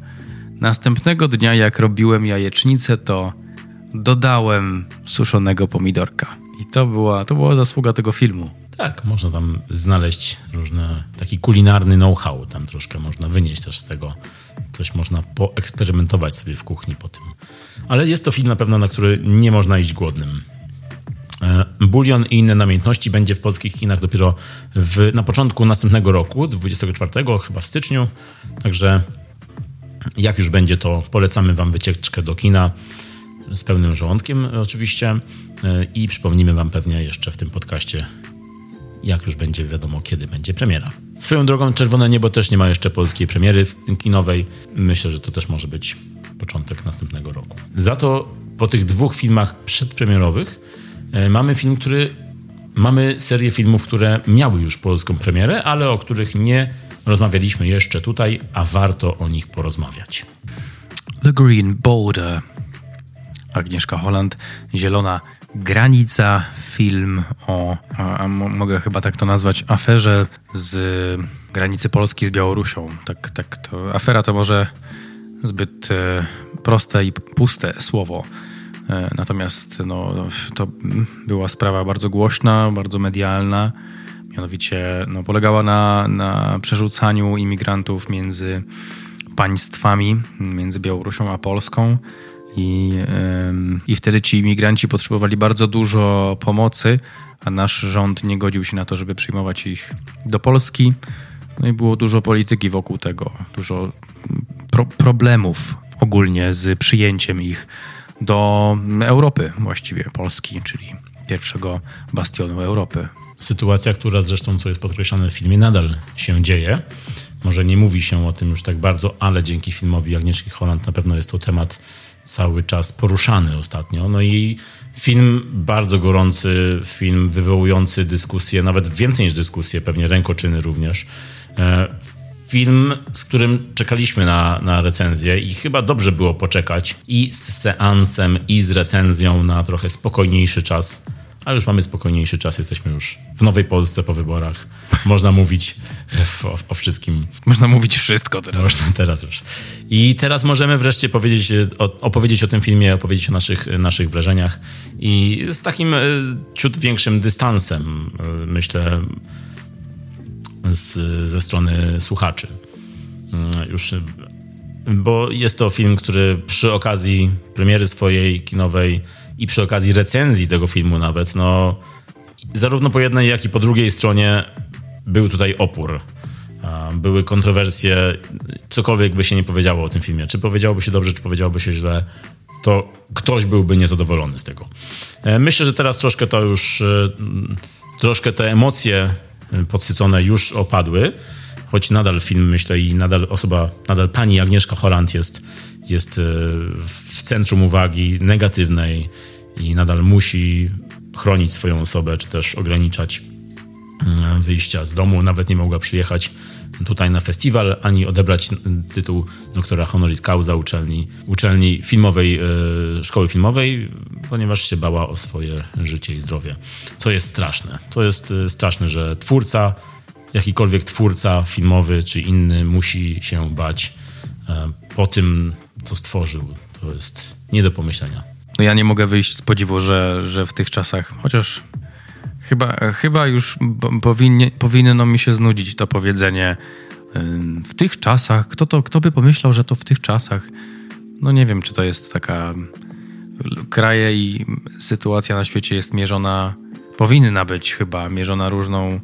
następnego dnia, jak robiłem jajecznicę, to dodałem suszonego pomidorka. I to była, to była zasługa tego filmu. Tak, można tam znaleźć różne, taki kulinarny know-how, tam troszkę można wynieść też z tego. Coś można poeksperymentować sobie w kuchni po tym. Ale jest to film na pewno, na który nie można iść głodnym. E, Bulion i inne namiętności będzie w polskich kinach dopiero w, na początku następnego roku, 24, chyba w styczniu. Także jak już będzie, to polecamy Wam wycieczkę do kina z pełnym żołądkiem oczywiście e, i przypomnimy Wam pewnie jeszcze w tym podcaście, jak już będzie wiadomo, kiedy będzie premiera. Swoją drogą Czerwone Niebo też nie ma jeszcze polskiej premiery kinowej. Myślę, że to też może być początek następnego roku. Za to po tych dwóch filmach przedpremierowych E, mamy film, który. Mamy serię filmów, które miały już polską premierę, ale o których nie rozmawialiśmy jeszcze tutaj, a warto o nich porozmawiać. The Green Border. Agnieszka Holland, Zielona Granica, film o, a, a mogę chyba tak to nazwać, aferze z granicy Polski z Białorusią. Tak, tak to, afera to może zbyt e, proste i puste słowo. E, natomiast no, to była sprawa bardzo głośna, bardzo medialna. Mianowicie no, polegała na, na przerzucaniu imigrantów między państwami, między Białorusią a Polską. I, I wtedy ci imigranci potrzebowali bardzo dużo pomocy, a nasz rząd nie godził się na to, żeby przyjmować ich do Polski. No i było dużo polityki wokół tego, dużo pro problemów ogólnie z przyjęciem ich do Europy właściwie, Polski, czyli pierwszego bastionu Europy. Sytuacja, która zresztą, co jest podkreślane w filmie, nadal się dzieje. Może nie mówi się o tym już tak bardzo, ale dzięki filmowi Agnieszki Holland na pewno jest to temat cały czas poruszany ostatnio. No i film bardzo gorący, film wywołujący dyskusję, nawet więcej niż dyskusję, pewnie rękoczyny również. E, film, z którym czekaliśmy na, na recenzję i chyba dobrze było poczekać i z seansem, i z recenzją na trochę spokojniejszy czas. A już mamy spokojniejszy czas, jesteśmy już w Nowej Polsce po wyborach. Można mówić o, o wszystkim. Można mówić wszystko teraz. Można teraz już. I teraz możemy wreszcie powiedzieć, o, opowiedzieć o tym filmie, opowiedzieć o naszych, naszych wrażeniach i z takim e, ciut większym dystansem, e, myślę, z, ze strony słuchaczy. Mm, już, bo jest to film, który przy okazji premiery swojej kinowej i przy okazji recenzji tego filmu nawet, no zarówno po jednej, jak i po drugiej stronie był tutaj opór. Były kontrowersje, cokolwiek by się nie powiedziało o tym filmie. Czy powiedziałoby się dobrze, czy powiedziałoby się źle, to ktoś byłby niezadowolony z tego. E, myślę, że teraz troszkę to już, e, troszkę te emocje podsycone już opadły, choć nadal film, myślę, i nadal osoba, nadal pani Agnieszka Holland jest, jest e, w centrum uwagi negatywnej i nadal musi chronić swoją osobę, czy też ograniczać wyjścia z domu. Nawet nie mogła przyjechać tutaj na festiwal, ani odebrać tytuł doktora honoris causa uczelni, uczelni filmowej, e, szkoły filmowej, ponieważ się bała o swoje życie i zdrowie. Co jest straszne. To jest e, straszne, że twórca, jakikolwiek twórca filmowy czy inny musi się bać e, po tym, co stworzył. To jest nie do pomyślenia. No ja nie mogę wyjść z podziwu, że, że w tych czasach, chociaż Chyba, chyba już powinnie, powinno mi się znudzić to powiedzenie w tych czasach. Kto, to, kto by pomyślał, że to w tych czasach? No nie wiem, czy to jest taka. Kraje i sytuacja na świecie jest mierzona, powinna być chyba mierzona różną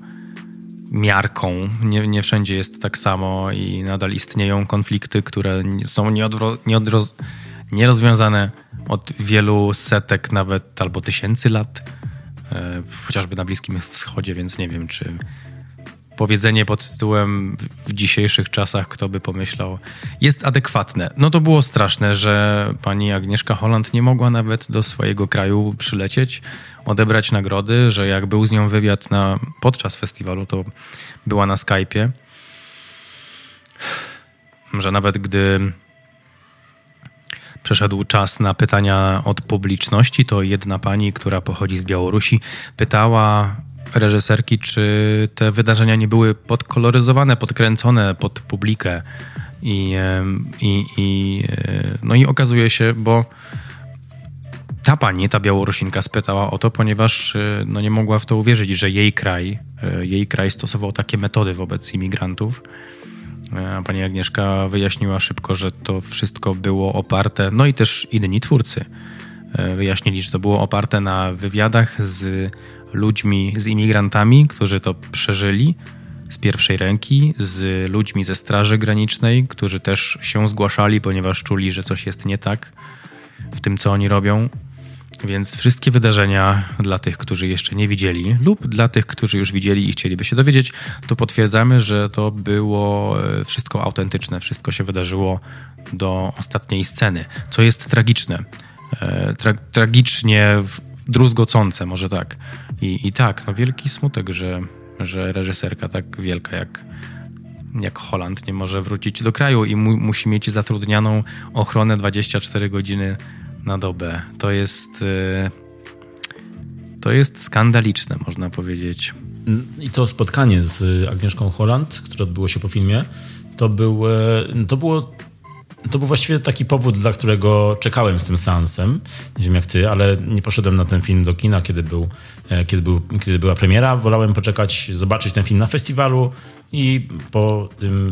miarką. Nie, nie wszędzie jest tak samo i nadal istnieją konflikty, które są nieodro, nierozwiązane od wielu setek, nawet albo tysięcy lat. E, chociażby na Bliskim Wschodzie, więc nie wiem, czy powiedzenie pod tytułem w dzisiejszych czasach, kto by pomyślał, jest adekwatne. No to było straszne, że pani Agnieszka Holland nie mogła nawet do swojego kraju przylecieć, odebrać nagrody, że jak był z nią wywiad na, podczas festiwalu, to była na Skype'ie. Że nawet gdy Przeszedł czas na pytania od publiczności. To jedna pani, która pochodzi z Białorusi, pytała reżyserki, czy te wydarzenia nie były podkoloryzowane, podkręcone pod publikę. I, i, i, e, no i okazuje się, bo ta pani, ta Białorusinka spytała o to, ponieważ e, no nie mogła w to uwierzyć, że jej kraj, e, jej kraj stosował takie metody wobec imigrantów. E, pani Agnieszka wyjaśniła szybko, że to wszystko było oparte, no i też inni twórcy e, wyjaśnili, że to było oparte na wywiadach z ludźmi, z imigrantami, którzy to przeżyli z pierwszej ręki, z ludźmi ze Straży Granicznej, którzy też się zgłaszali, ponieważ czuli, że coś jest nie tak w tym, co oni robią. Więc wszystkie wydarzenia dla tych, którzy jeszcze nie widzieli, lub dla tych, którzy już widzieli i chcieliby się dowiedzieć, to potwierdzamy, że to było e, wszystko autentyczne, wszystko się wydarzyło do ostatniej sceny, co jest tragiczne. E, tra tragicznie druzgocące, może tak. I, I tak, no wielki smutek, że, że reżyserka tak wielka jak, jak Holland nie może wrócić do kraju i mu, musi mieć zatrudnianą ochronę 24 godziny na dobę. To jest. Y, to jest skandaliczne, można powiedzieć. I to spotkanie z Agnieszką Holland, które odbyło się po filmie, to, był, e, to było to był właściwie taki powód, dla którego czekałem z tym seansem. Nie wiem jak ty, ale nie poszedłem na ten film do kina, kiedy, był, e, kiedy, był, kiedy była premiera. Wolałem poczekać, zobaczyć ten film na festiwalu i po tym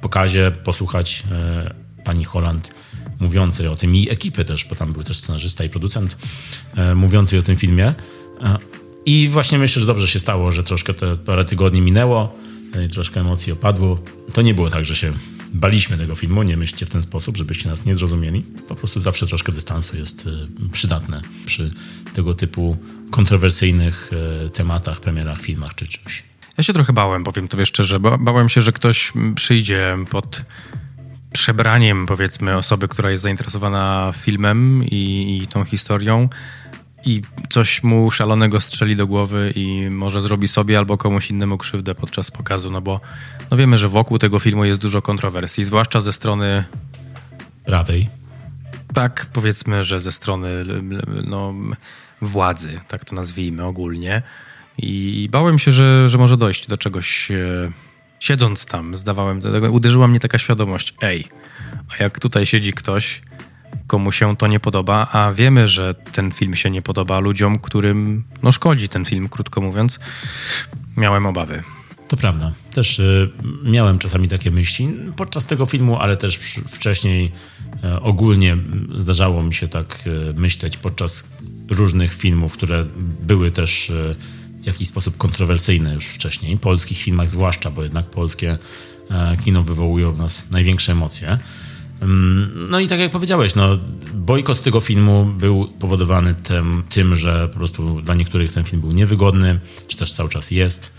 pokazie posłuchać e, pani Holland mówiącej o tym i ekipy też, bo tam był też scenarzysta i producent e, mówiący o tym filmie. E, I właśnie myślę, że dobrze się stało, że troszkę te parę tygodni minęło e, i troszkę emocji opadło. To nie było tak, że się baliśmy tego filmu, nie myślcie w ten sposób, żebyście nas nie zrozumieli. Po prostu zawsze troszkę dystansu jest przydatne przy tego typu kontrowersyjnych tematach, premierach, filmach czy czymś. Ja się trochę bałem, powiem tobie szczerze, bo bałem się, że ktoś przyjdzie pod przebraniem, powiedzmy, osoby, która jest zainteresowana filmem i, i tą historią i coś mu szalonego strzeli do głowy i może zrobi sobie albo komuś innemu krzywdę podczas pokazu, no bo no wiemy, że wokół tego filmu jest dużo kontrowersji, zwłaszcza ze strony prawej. Tak, powiedzmy, że ze strony no, władzy, tak to nazwijmy ogólnie. I bałem się, że, że może dojść do czegoś. E, siedząc tam, zdawałem, uderzyła mnie taka świadomość, ej, a jak tutaj siedzi ktoś, komu się to nie podoba, a wiemy, że ten film się nie podoba ludziom, którym no szkodzi ten film, krótko mówiąc, miałem obawy. To prawda. Też y, miałem czasami takie myśli podczas tego filmu, ale też wcześniej y, ogólnie zdarzało mi się tak y, myśleć podczas różnych filmów, które były też w jakiś sposób kontrowersyjne już wcześniej. Polskich filmach zwłaszcza, bo jednak polskie kino wywołuje w nas największe emocje. No i tak jak powiedziałeś, no, bojkot tego filmu był powodowany tym, tym, że po prostu dla niektórych ten film był niewygodny, czy też cały czas jest.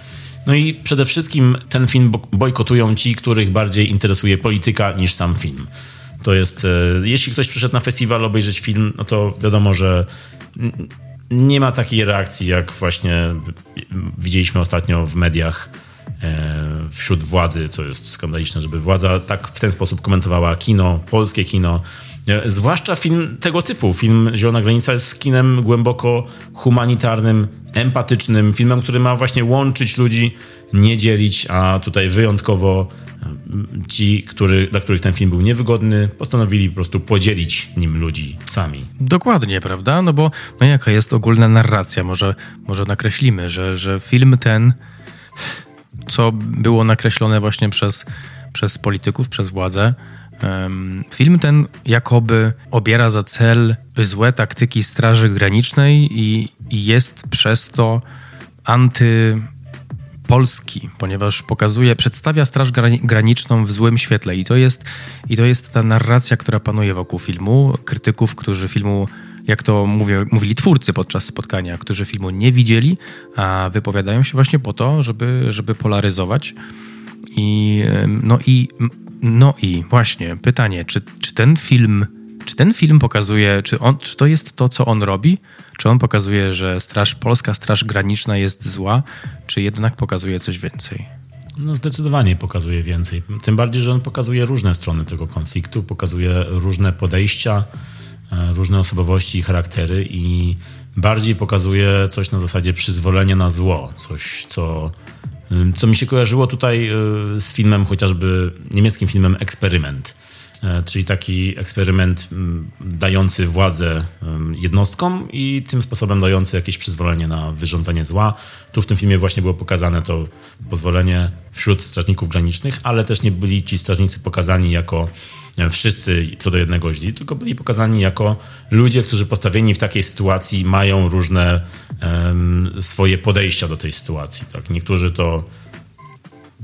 No i przede wszystkim ten film bojkotują ci, których bardziej interesuje polityka niż sam film. To jest, e, jeśli ktoś przyszedł na festiwal obejrzeć film, no to wiadomo, że nie ma takiej reakcji, jak właśnie widzieliśmy ostatnio w mediach wśród władzy, co jest skandaliczne, żeby władza tak w ten sposób komentowała kino, polskie kino. E, zwłaszcza film tego typu. Film Zielona Granica jest kinem głęboko humanitarnym, empatycznym, filmem, który ma właśnie łączyć ludzi, nie dzielić, a tutaj wyjątkowo e, ci, który, dla których ten film był niewygodny, postanowili po prostu podzielić nim ludzi sami. Dokładnie, prawda? No bo no jaka jest ogólna narracja? Może, może nakreślimy, że, że film ten, co było nakreślone właśnie przez, przez polityków, przez władzę, Film ten jakoby obiera za cel złe taktyki Straży Granicznej i, i jest przez to antypolski, ponieważ pokazuje, przedstawia Straż Graniczną w złym świetle i to jest, i to jest ta narracja, która panuje wokół filmu. Krytyków, którzy filmu jak to mówię, mówili twórcy podczas spotkania, którzy filmu nie widzieli, a wypowiadają się właśnie po to, żeby, żeby polaryzować. I, no i no i właśnie pytanie, czy, czy ten film, czy ten film pokazuje, czy, on, czy to jest to, co on robi? Czy on pokazuje, że straż, polska Straż Graniczna jest zła, czy jednak pokazuje coś więcej? No zdecydowanie pokazuje więcej. Tym bardziej, że on pokazuje różne strony tego konfliktu, pokazuje różne podejścia, różne osobowości i charaktery i bardziej pokazuje coś na zasadzie przyzwolenia na zło, coś, co co mi się kojarzyło tutaj y, z filmem, chociażby niemieckim filmem Eksperyment. E, czyli taki eksperyment dający władzę jednostkom i tym sposobem dający jakieś przyzwolenie na wyrządzanie zła. Tu w tym filmie właśnie było pokazane to pozwolenie wśród strażników granicznych, ale też nie byli ci strażnicy pokazani jako wszyscy co do jednego źli, tylko byli pokazani jako ludzie, którzy postawieni w takiej sytuacji mają różne um, swoje podejścia do tej sytuacji. Tak? Niektórzy to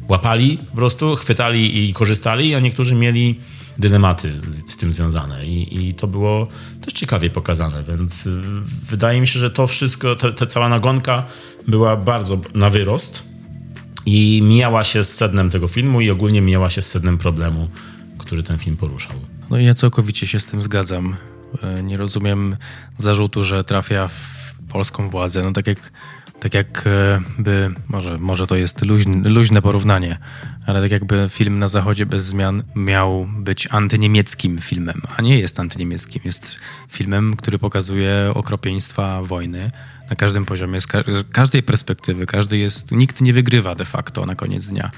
łapali po prostu, chwytali i korzystali, a niektórzy mieli dylematy z, z tym związane I, I, to było też ciekawie pokazane, więc y, wydaje mi się, że to wszystko, ta cała nagonka była bardzo na wyrost i mijała się z sednem tego filmu i ogólnie mijała się z sednem problemu, który ten film poruszał. No i ja całkowicie się z tym zgadzam. E, nie rozumiem zarzutu, że trafia w polską władzę. No tak jak, tak jakby, może, może to jest luźne, luźne porównanie, ale tak jakby film na zachodzie bez zmian miał być antyniemieckim filmem, a nie jest antyniemieckim. Jest filmem, który pokazuje okropieństwa wojny na każdym poziomie, z każdej perspektywy. Każdy jest, nikt nie wygrywa de facto na koniec dnia.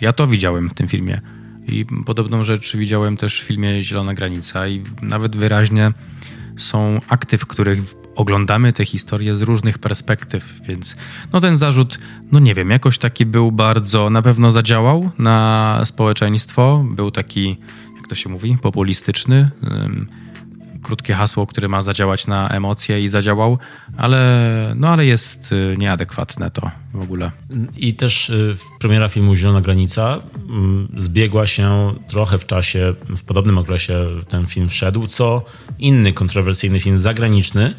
Ja to widziałem w tym filmie. I podobną rzecz widziałem też w filmie Zielona Granica i nawet wyraźnie są akty, w których oglądamy te historie z różnych perspektyw, więc no ten zarzut, no nie wiem, jakoś taki był bardzo, na pewno zadziałał na społeczeństwo, był taki, jak to się mówi, populistyczny, krótkie hasło, które ma zadziałać na emocje i zadziałał, ale, no, ale jest y, nieadekwatne to w ogóle. I też y, premiera filmu Zielona Granica mm, zbiegła się trochę w czasie, w podobnym okresie ten film wszedł, co inny kontrowersyjny film zagraniczny,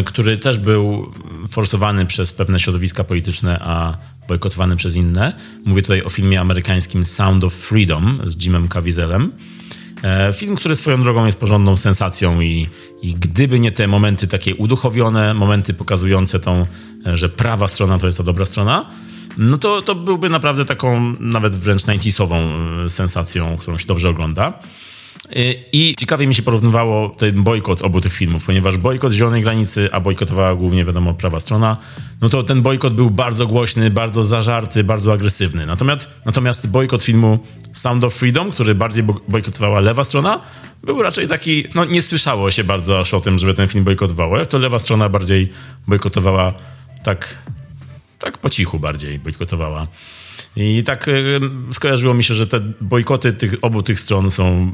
y, który też był forsowany przez pewne środowiska polityczne, a bojkotowany przez inne. Mówię tutaj o filmie amerykańskim Sound of Freedom z Jimem Caviezelem E, film, który swoją drogą jest porządną sensacją i, i gdyby nie te momenty takie uduchowione, momenty pokazujące tą, e, że prawa strona to jest ta dobra strona, no to, to byłby naprawdę taką nawet wręcz 90 e, sensacją, którą się dobrze ogląda. I ciekawie mi się porównywało ten bojkot obu tych filmów, ponieważ bojkot Zielonej Granicy, a bojkotowała głównie, wiadomo, prawa strona, no to ten bojkot był bardzo głośny, bardzo zażarty, bardzo agresywny. Natomiast, natomiast bojkot filmu Sound of Freedom, który bardziej bojkotowała lewa strona, był raczej taki, no nie słyszało się bardzo aż o tym, żeby ten film bojkotowała. Jak to lewa strona bardziej bojkotowała tak, tak po cichu bardziej bojkotowała. I tak e, skojarzyło mi się, że te bojkoty tych, obu tych stron są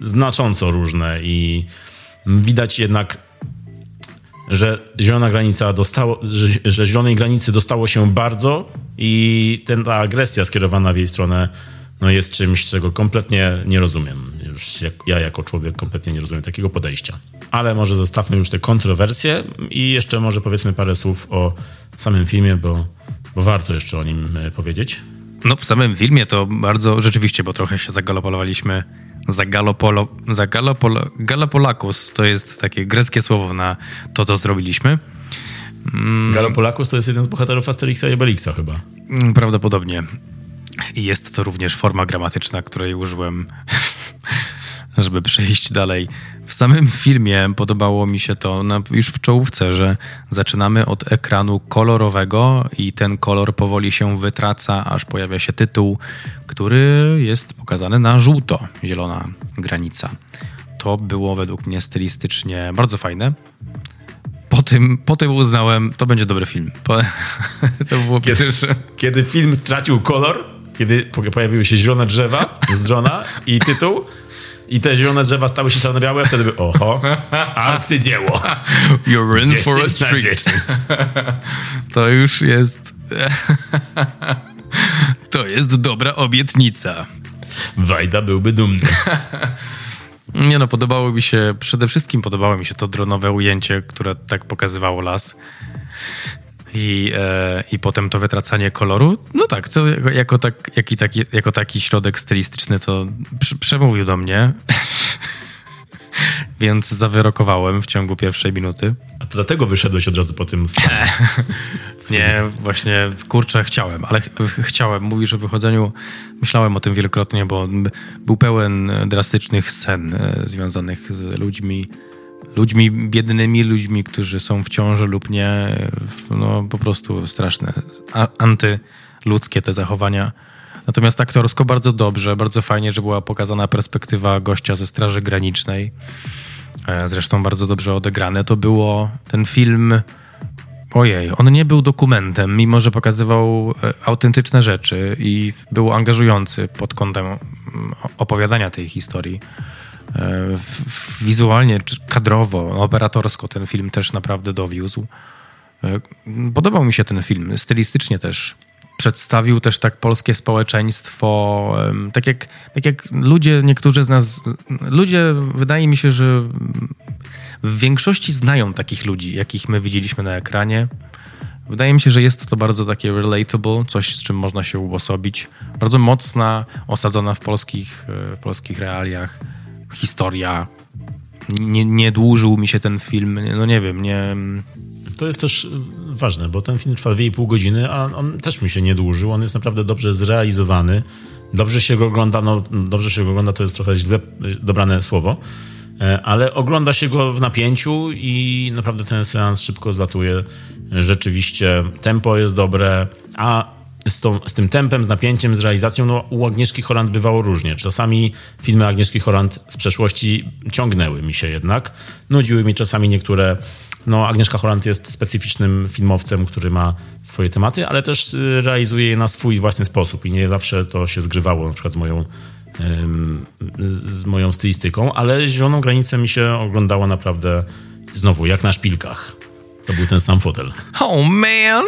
znacząco różne i widać jednak, że zielona granica dostało, że, że zielonej granicy dostało się bardzo i ten, ta agresja skierowana w jej stronę no jest czymś, czego kompletnie nie rozumiem. Już jak, ja jako człowiek kompletnie nie rozumiem takiego podejścia. Ale może zostawmy już te kontrowersje i jeszcze może powiedzmy parę słów o samym filmie, bo, bo warto jeszcze o nim e, powiedzieć. No w samym filmie to bardzo rzeczywiście, bo trochę się zagalopolowaliśmy. Zagalopolo, zagalopolo, galopolakus to jest takie greckie słowo na to, co zrobiliśmy. Mm. Galopolakus to jest jeden z bohaterów Asterixa i Obelixa chyba. Mm, prawdopodobnie. Jest to również forma gramatyczna, której użyłem żeby przejść dalej. W samym filmie podobało mi się to na, już w czołówce, że zaczynamy od ekranu kolorowego i ten kolor powoli się wytraca, aż pojawia się tytuł, który jest pokazany na żółto, zielona granica. To było według mnie stylistycznie bardzo fajne. Po tym, po tym uznałem, to będzie dobry film. Po, to było kiedy, pierwsze. Kiedy film stracił kolor, kiedy pojawiły się zielone drzewa z drona i tytuł, i te zielone drzewa stały się czarno-białe, wtedy by, oho, arcydzieło. You're in for a treat. To już jest... To jest dobra obietnica. Wajda byłby dumny. Nie no, podobało mi się, przede wszystkim podobało mi się to dronowe ujęcie, które tak pokazywało las i, e, i potem to wytracanie koloru, no tak, co, jako, tak, jak taki, jako taki środek stylistyczny, to przemówił do mnie. Więc zawyrokowałem w ciągu pierwszej minuty. A to dlatego wyszedłeś od razu po tym Nie, właśnie kurczę, chciałem, ale ch chciałem. Mówisz o wychodzeniu, myślałem o tym wielokrotnie, bo był pełen drastycznych scen e, związanych z ludźmi, ludźmi biednymi, ludźmi, którzy są w ciąży lub nie. No po prostu straszne, antyludzkie te zachowania. Natomiast aktorsko bardzo dobrze, bardzo fajnie, że była pokazana perspektywa gościa ze Straży Granicznej. E, zresztą bardzo dobrze odegrane. To było ten film. Ojej, on nie był dokumentem, mimo że pokazywał e, autentyczne rzeczy i był angażujący pod kątem opowiadania tej historii. E, wizualnie, kadrowo, operatorsko ten film też naprawdę dowiózł. E, podobał mi się ten film, stylistycznie też. Przedstawił też tak polskie społeczeństwo, tak jak, tak jak ludzie, niektórzy z nas, ludzie, wydaje mi się, że w większości znają takich ludzi, jakich my widzieliśmy na ekranie. Wydaje mi się, że jest to bardzo takie relatable, coś z czym można się uosobić. Bardzo mocna, osadzona w polskich, e, w polskich realiach historia. Nie, nie dłużył mi się ten film, no nie wiem, nie... To jest też ważne, bo ten film trwa 2,5 godziny, a on też mi się nie dłużył. On jest naprawdę dobrze zrealizowany. Dobrze się go ogląda, no dobrze się go ogląda to jest trochę źle dobrane słowo, e, ale ogląda się go w napięciu i naprawdę ten seans szybko zatuje. Rzeczywiście tempo jest dobre, a z, tą, z tym tempem, z napięciem, z realizacją, no u Agnieszki Holland bywało różnie. Czasami filmy Agnieszki Holland z przeszłości ciągnęły mi się jednak. Nudziły mi czasami niektóre. No, Agnieszka Holland jest specyficznym filmowcem, który ma swoje tematy, ale też y, realizuje je na swój własny sposób i nie zawsze to się zgrywało na przykład z moją, z moją stylistyką, ale Zieloną Granicę mi się oglądało naprawdę znowu jak na szpilkach. To był ten sam fotel. Oh man!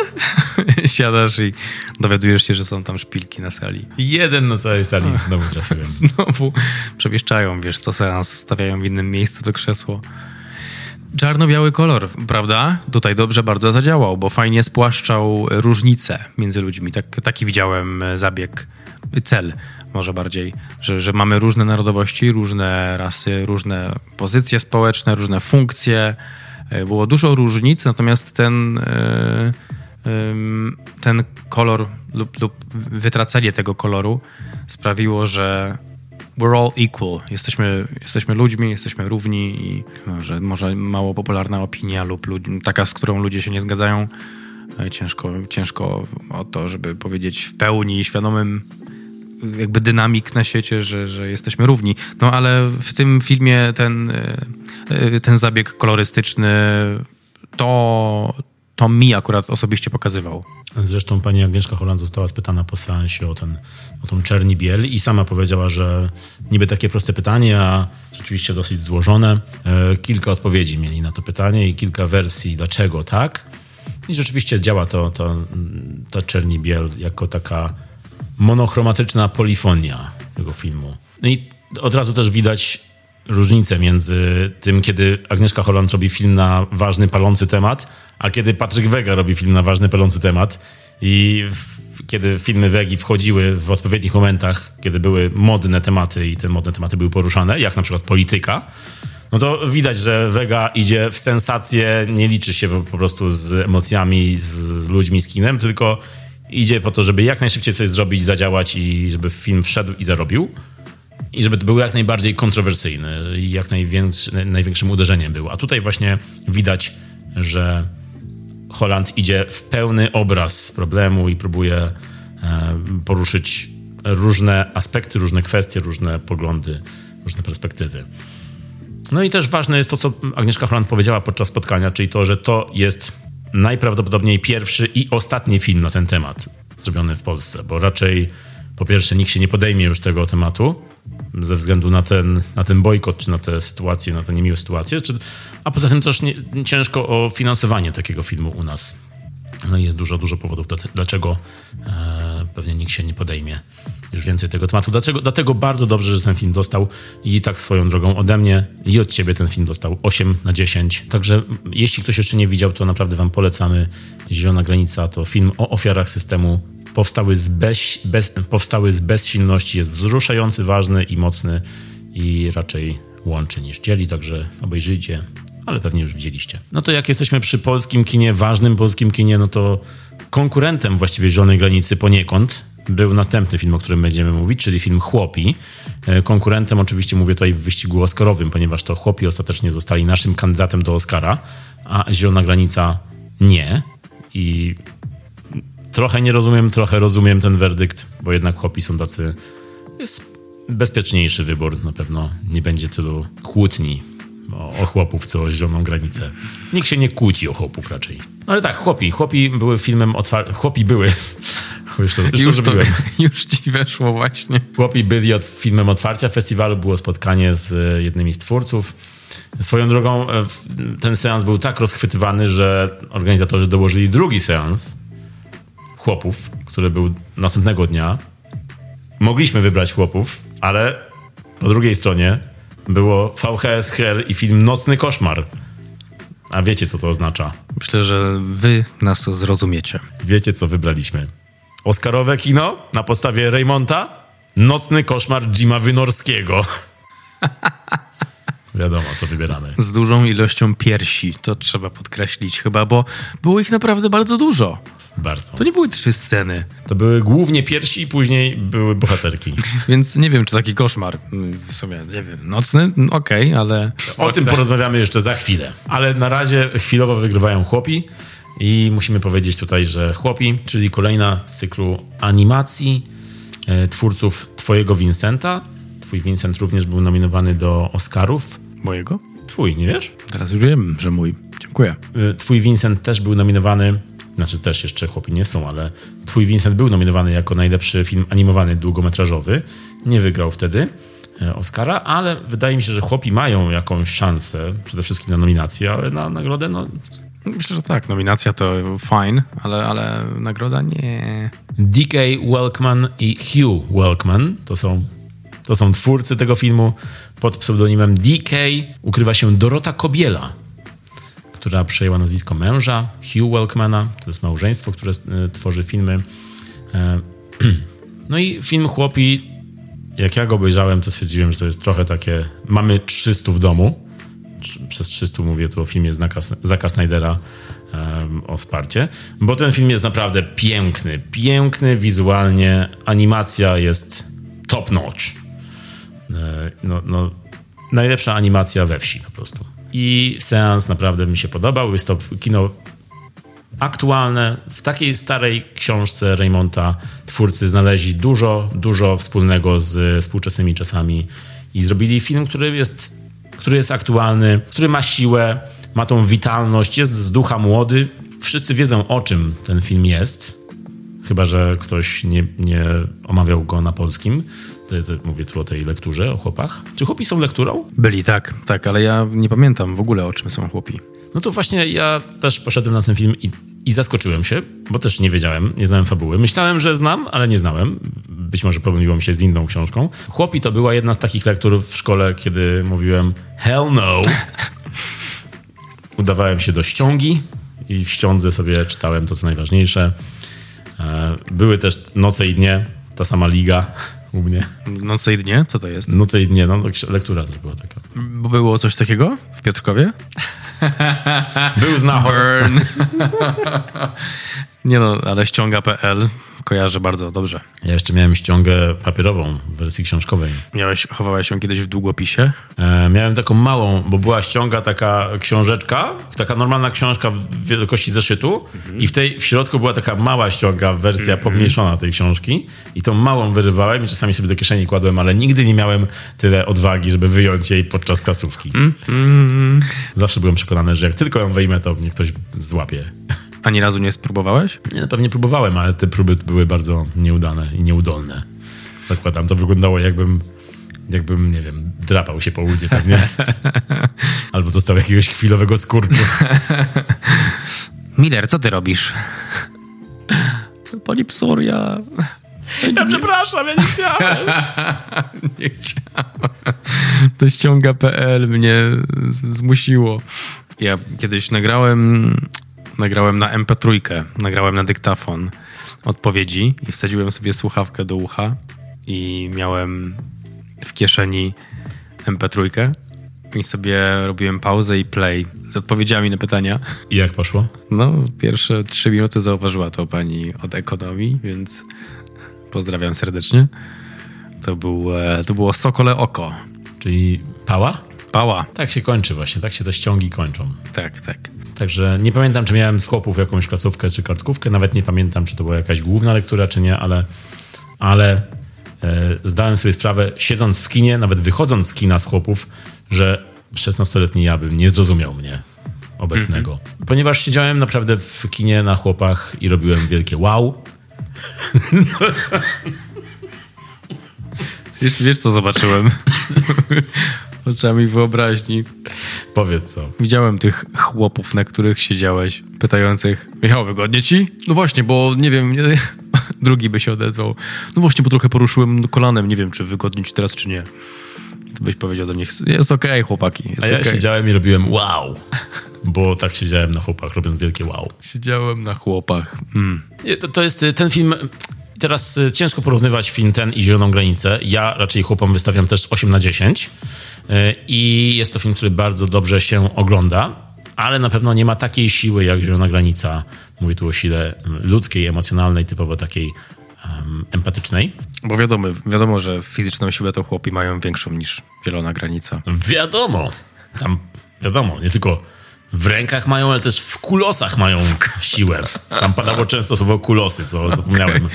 Siadasz i dowiadujesz się, że są tam szpilki na sali. Jeden na całej sali znowu trafiłem. Znowu przemieszczają, wiesz, co seans stawiają w innym miejscu to krzesło. Czarno-biały kolor, prawda? Tutaj dobrze bardzo zadziałał, bo fajnie spłaszczał różnice między ludźmi. Tak, taki widziałem e, zabieg, cel może bardziej, że, że mamy różne narodowości, różne rasy, różne pozycje społeczne, różne funkcje. E, było dużo różnic, natomiast ten, e, ten kolor lub, lub wytracenie tego koloru sprawiło, że we're all equal. Jesteśmy, jesteśmy ludźmi, jesteśmy równi i może, może mało popularna opinia lub taka, z którą ludzie się nie zgadzają. E, ciężko, ciężko o to, żeby powiedzieć w pełni świadomym jakby dynamik na świecie, że, że jesteśmy równi. No ale w tym filmie ten, ten zabieg kolorystyczny to, to mi akurat osobiście pokazywał. Zresztą pani Agnieszka Holland została spytana po seansie o, ten, o tą czerni biel i sama powiedziała, że niby takie proste pytanie, a rzeczywiście dosyć złożone. E, kilka odpowiedzi mieli na to pytanie i kilka wersji, dlaczego tak. I rzeczywiście działa to, to ta czerni biel jako taka monochromatyczna polifonia tego filmu. No i od razu też widać różnicę między tym, kiedy Agnieszka Holland robi film na ważny, palący temat, a kiedy Patryk Wega robi film na ważny, palący temat. I w, kiedy filmy Wegi wchodziły w odpowiednich momentach, kiedy były modne tematy i te modne tematy były poruszane, jak na przykład polityka, no to widać, że Vega idzie w sensację, nie liczy się po prostu z emocjami, z, z ludźmi, z kinem, tylko idzie po to, żeby jak najszybciej coś zrobić, zadziałać i żeby film wszedł i zarobił. I żeby to był jak najbardziej kontrowersyjny i jak największym uderzeniem był. A tutaj właśnie widać, że Holland idzie w pełny obraz problemu i próbuje e, poruszyć różne aspekty, różne kwestie, różne poglądy, różne perspektywy. No i też ważne jest to, co Agnieszka Holland powiedziała podczas spotkania, czyli to, że to jest najprawdopodobniej pierwszy i ostatni film na ten temat zrobiony w Polsce, bo raczej po pierwsze nikt się nie podejmie już tego tematu ze względu na ten, na ten bojkot, czy na tę sytuację, na tę niemiłą sytuację, czy, a poza tym też nie, ciężko o finansowanie takiego filmu u nas. No jest dużo, dużo powodów, dlaczego e, pewnie nikt się nie podejmie już więcej tego tematu. Dlaczego, dlatego bardzo dobrze, że ten film dostał i tak swoją drogą ode mnie i od ciebie ten film dostał 8 na 10. Także jeśli ktoś jeszcze nie widział, to naprawdę wam polecamy. Zielona Granica to film o ofiarach systemu powstały z, bez, bez, powstały z bezsilności. Jest wzruszający, ważny i mocny i raczej łączy niż dzieli, także obejrzyjcie, ale pewnie już widzieliście. No to jak jesteśmy przy polskim kinie, ważnym polskim kinie, no to konkurentem właściwie Zielonej Granicy poniekąd był następny film, o którym będziemy mówić, czyli film Chłopi. E, konkurentem oczywiście mówię tutaj w wyścigu oscarowym, ponieważ to Chłopi ostatecznie zostali naszym kandydatem do Oscara, a Zielona Granica nie. I trochę nie rozumiem, trochę rozumiem ten werdykt, bo jednak Chłopi są tacy... Jest bezpieczniejszy wybór, na pewno nie będzie tylu kłótni o, o chłopów, co o zieloną granicę. Nikt się nie kłóci o chłopów raczej. No ale tak, chłopi. Chłopi były filmem otwartym. Chłopi były. Już, to, już, już, to, już ci weszło właśnie. Chłopi byli od filmem otwarcia festiwalu. Było spotkanie z e, jednymi z twórców. Swoją drogą e, ten seans był tak rozchwytywany, że organizatorzy dołożyli drugi seans chłopów, który był następnego dnia. Mogliśmy wybrać chłopów, ale po drugiej stronie było VHS Hell i film Nocny Koszmar. A wiecie, co to oznacza? Myślę, że wy nas zrozumiecie. Wiecie, co wybraliśmy. Oscarowe kino na podstawie Raymonta, Nocny Koszmar Jima Wynorskiego. Wiadomo, co wybieramy. Z dużą ilością piersi, to trzeba podkreślić chyba, bo było ich naprawdę bardzo dużo. Bardzo. To nie były trzy sceny. To były głównie piersi i później były bohaterki. Więc nie wiem, czy taki koszmar w sumie, nie wiem, nocny, okej, okay, ale... O tym porozmawiamy jeszcze za chwilę. Ale na razie chwilowo wygrywają chłopi i musimy powiedzieć tutaj, że chłopi, czyli kolejna z cyklu animacji e, twórców Twojego Vincenta. Twój Vincent również był nominowany do Oscarów. Mojego? Twój, nie wiesz? Teraz już wiem, że mój. Dziękuję. E, twój Vincent też był nominowany znaczy też jeszcze chłopi nie są, ale Twój Vincent był nominowany jako najlepszy film animowany długometrażowy. Nie wygrał wtedy e, Oscara, ale wydaje mi się, że chłopi mają jakąś szansę, przede wszystkim na nominację, ale na nagrodę no... Myślę, że tak. Nominacja to fine, ale, ale nagroda nie. DK Welkman i Hugh Welkman to są, to są twórcy tego filmu. Pod pseudonimem DK ukrywa się Dorota Kobiela, która przejęła nazwisko męża, Hugh Welkmana. To jest małżeństwo, które e, tworzy filmy. E, no i film Chłopi jak ja go obejrzałem, to stwierdziłem, że to jest trochę takie. Mamy 300 w domu. Przez 300 mówię tu o filmie Zaka Snydera o Sparcie, bo ten film jest naprawdę piękny. Piękny wizualnie. Animacja jest top notch. E, no, no, najlepsza animacja we wsi po prostu. I seans naprawdę mi się podobał. Jest to kino aktualne. W takiej starej książce Raymonta twórcy znaleźli dużo, dużo wspólnego z współczesnymi czasami i zrobili film, który jest, który jest aktualny, który ma siłę, ma tą witalność, jest z ducha młody. Wszyscy wiedzą, o czym ten film jest. Chyba, że ktoś nie, nie omawiał go na polskim. Mówię tu o tej lekturze, o chłopach. Czy chłopi są lekturą? Byli, tak, tak, ale ja nie pamiętam w ogóle, o czym są chłopi. No to właśnie ja też poszedłem na ten film i, i zaskoczyłem się, bo też nie wiedziałem, nie znałem fabuły. Myślałem, że znam, ale nie znałem. Być może pomyliło mi się z inną książką. Chłopi to była jedna z takich lektur w szkole, kiedy mówiłem hell no. Udawałem się do ściągi i w ściądze sobie czytałem to, co najważniejsze. E, były też noce i dnie, ta sama liga u mnie. Noce i dnie? Co to jest? Noce i dnie, no lektura też była taka. Bo było coś takiego w Piotrkowie? Był znachor. Nie no, ale ściąga.pl kojarzę bardzo dobrze. Ja jeszcze miałem ściągę papierową w wersji książkowej. Miałeś, chowałeś ją kiedyś w długopisie? E, miałem taką małą, bo była ściąga taka książeczka, taka normalna książka w wielkości zeszytu mhm. i w tej w środku była taka mała ściąga, wersja mhm. pomniejszona tej książki i tą małą wyrywałem i czasami sobie do kieszeni kładłem, ale nigdy nie miałem tyle odwagi, żeby wyjąć jej podczas klasówki. Mhm. Zawsze byłem przekonany, że jak tylko ją wyjmę, to mnie ktoś złapie. Ani razu nie spróbowałeś? Nie, pewnie próbowałem, ale te próby były bardzo nieudane i nieudolne. Zakładam, to wyglądało jakbym, jakbym, nie wiem, drapał się po łudzie pewnie. Albo dostał jakiegoś chwilowego skurczu. Miller, co ty robisz? Pani psor, ja... Ja przepraszam, ja nie chciałem. nie chciałem. To ściąga.pl mnie zmusiło. Ja kiedyś nagrałem nagrałem na MP3, nagrałem na dyktafon odpowiedzi i wsadziłem sobie słuchawkę do ucha i miałem w kieszeni MP3 i sobie robiłem pauzę i play z odpowiedziami na pytania. I jak poszło? No, pierwsze trzy minuty zauważyła to pani od ekonomii, więc pozdrawiam serdecznie. To, był, e, to było Sokole Oko. Czyli pała? Pała. Tak się kończy właśnie, tak się te ściągi kończą. Tak, tak. Także nie pamiętam, czy miałem z chłopów jakąś klasówkę czy kartkówkę. Nawet nie pamiętam, czy to była jakaś główna lektura, czy nie, ale, ale e, zdałem sobie sprawę, siedząc w kinie, nawet wychodząc z kina z chłopów, że 16-letni ja bym nie zrozumiał mnie obecnego. Mm -hmm. Ponieważ siedziałem naprawdę w kinie na chłopach i robiłem wielkie wow. Wiesz, wiesz co zobaczyłem? oczami wyobraźni. Powiedz co. Widziałem tych chłopów, na których siedziałeś, pytających, Michał, wygodnie ci? No właśnie, bo nie wiem, nie... drugi by się odezwał. No właśnie, bo trochę poruszyłem kolanem, nie wiem, czy wygodnie ci teraz, czy nie. I to byś powiedział do nich, jest okej, okay, chłopaki. Jest A ja okay. siedziałem i robiłem wow. Bo tak siedziałem na chłopach, robiąc wielkie wow. Siedziałem na chłopach. Mm. To, to jest ten film teraz y, ciężko porównywać film ten i Zieloną Granicę. Ja raczej chłopom wystawiam też 8 na 10 y, i jest to film, który bardzo dobrze się ogląda, ale na pewno nie ma takiej siły jak Zielona Granica. Mówię tu o sile ludzkiej, emocjonalnej, typowo takiej um, empatycznej. Bo wiadomo, wiadomo, że fizyczną siłę to chłopi mają większą niż Zielona Granica. Wiadomo. Tam wiadomo, nie tylko w rękach mają, ale też w kulosach mają siłę. Tam padało często słowo kulosy, co zapomniałem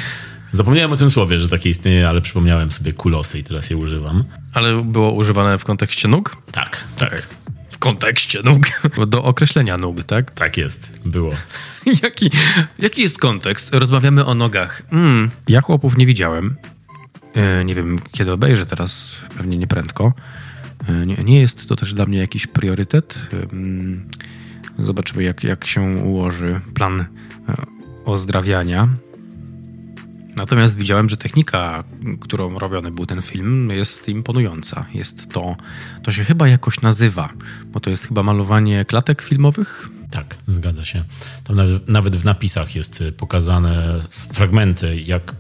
Zapomniałem o tym słowie, że takie istnieje, ale przypomniałem sobie kulosy i teraz je używam. Ale było używane w kontekście nóg? Tak, tak. W kontekście nóg? Do określenia nóg, tak? Tak jest, było. jaki, jaki jest kontekst? Rozmawiamy o nogach. Mm, ja chłopów nie widziałem. E, nie wiem, kiedy obejrzę teraz, pewnie nie prędko. E, nie, nie, jest to też dla mnie jakiś priorytet. E, zobaczymy, jak, jak się ułoży plan ozdrawiania. Natomiast widziałem, że technika, którą robiony był ten film, jest imponująca. Jest to, to się chyba jakoś nazywa, bo to jest chyba malowanie klatek filmowych. Tak, zgadza się. Tam nawet w napisach jest pokazane fragmenty, jak,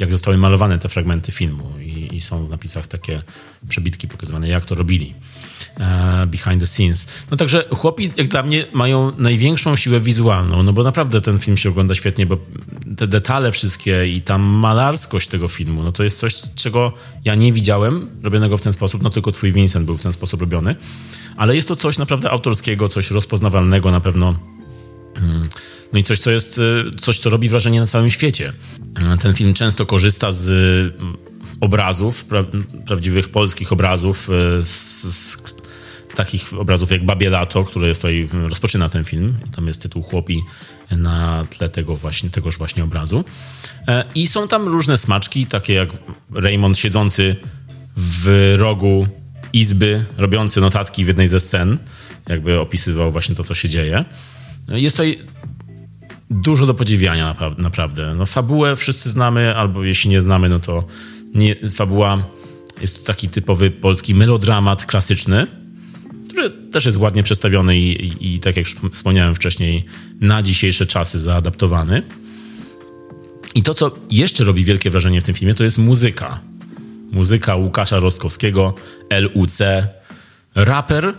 jak zostały malowane te fragmenty filmu i, i są w napisach takie przebitki pokazywane, jak to robili. E, behind the scenes. No także chłopi, jak dla mnie, mają największą siłę wizualną, no bo naprawdę ten film się ogląda świetnie, bo te detale wszystkie i ta malarskość tego filmu, no to jest coś, czego ja nie widziałem robionego w ten sposób, no tylko twój Vincent był w ten sposób robiony, ale jest to coś naprawdę autorskiego, coś rozpoznawalnego na pewno. Mm. No i coś, co jest, y, coś, co robi wrażenie na całym świecie. Ten film często korzysta z mm, obrazów, pra, prawdziwych polskich obrazów, y, z, z takich obrazów jak Babie Lato, które jest tutaj, rozpoczyna ten film. Tam jest tytuł Chłopi na tle tego właśnie, tegoż właśnie obrazu. E, I są tam różne smaczki, takie jak Raymond siedzący w rogu izby, robiący notatki w jednej ze scen, jakby opisywał właśnie to, co się dzieje. Jest tutaj dużo do podziwiania naprawdę. No, fabułę wszyscy znamy, albo jeśli nie znamy, no to nie, fabuła jest to taki typowy polski melodramat klasyczny, który też jest ładnie przedstawiony i, i, i tak jak wspomniałem wcześniej, na dzisiejsze czasy zaadaptowany. I to, co jeszcze robi wielkie wrażenie w tym filmie, to jest muzyka. Muzyka Łukasza Rostkowskiego, LUC, raper,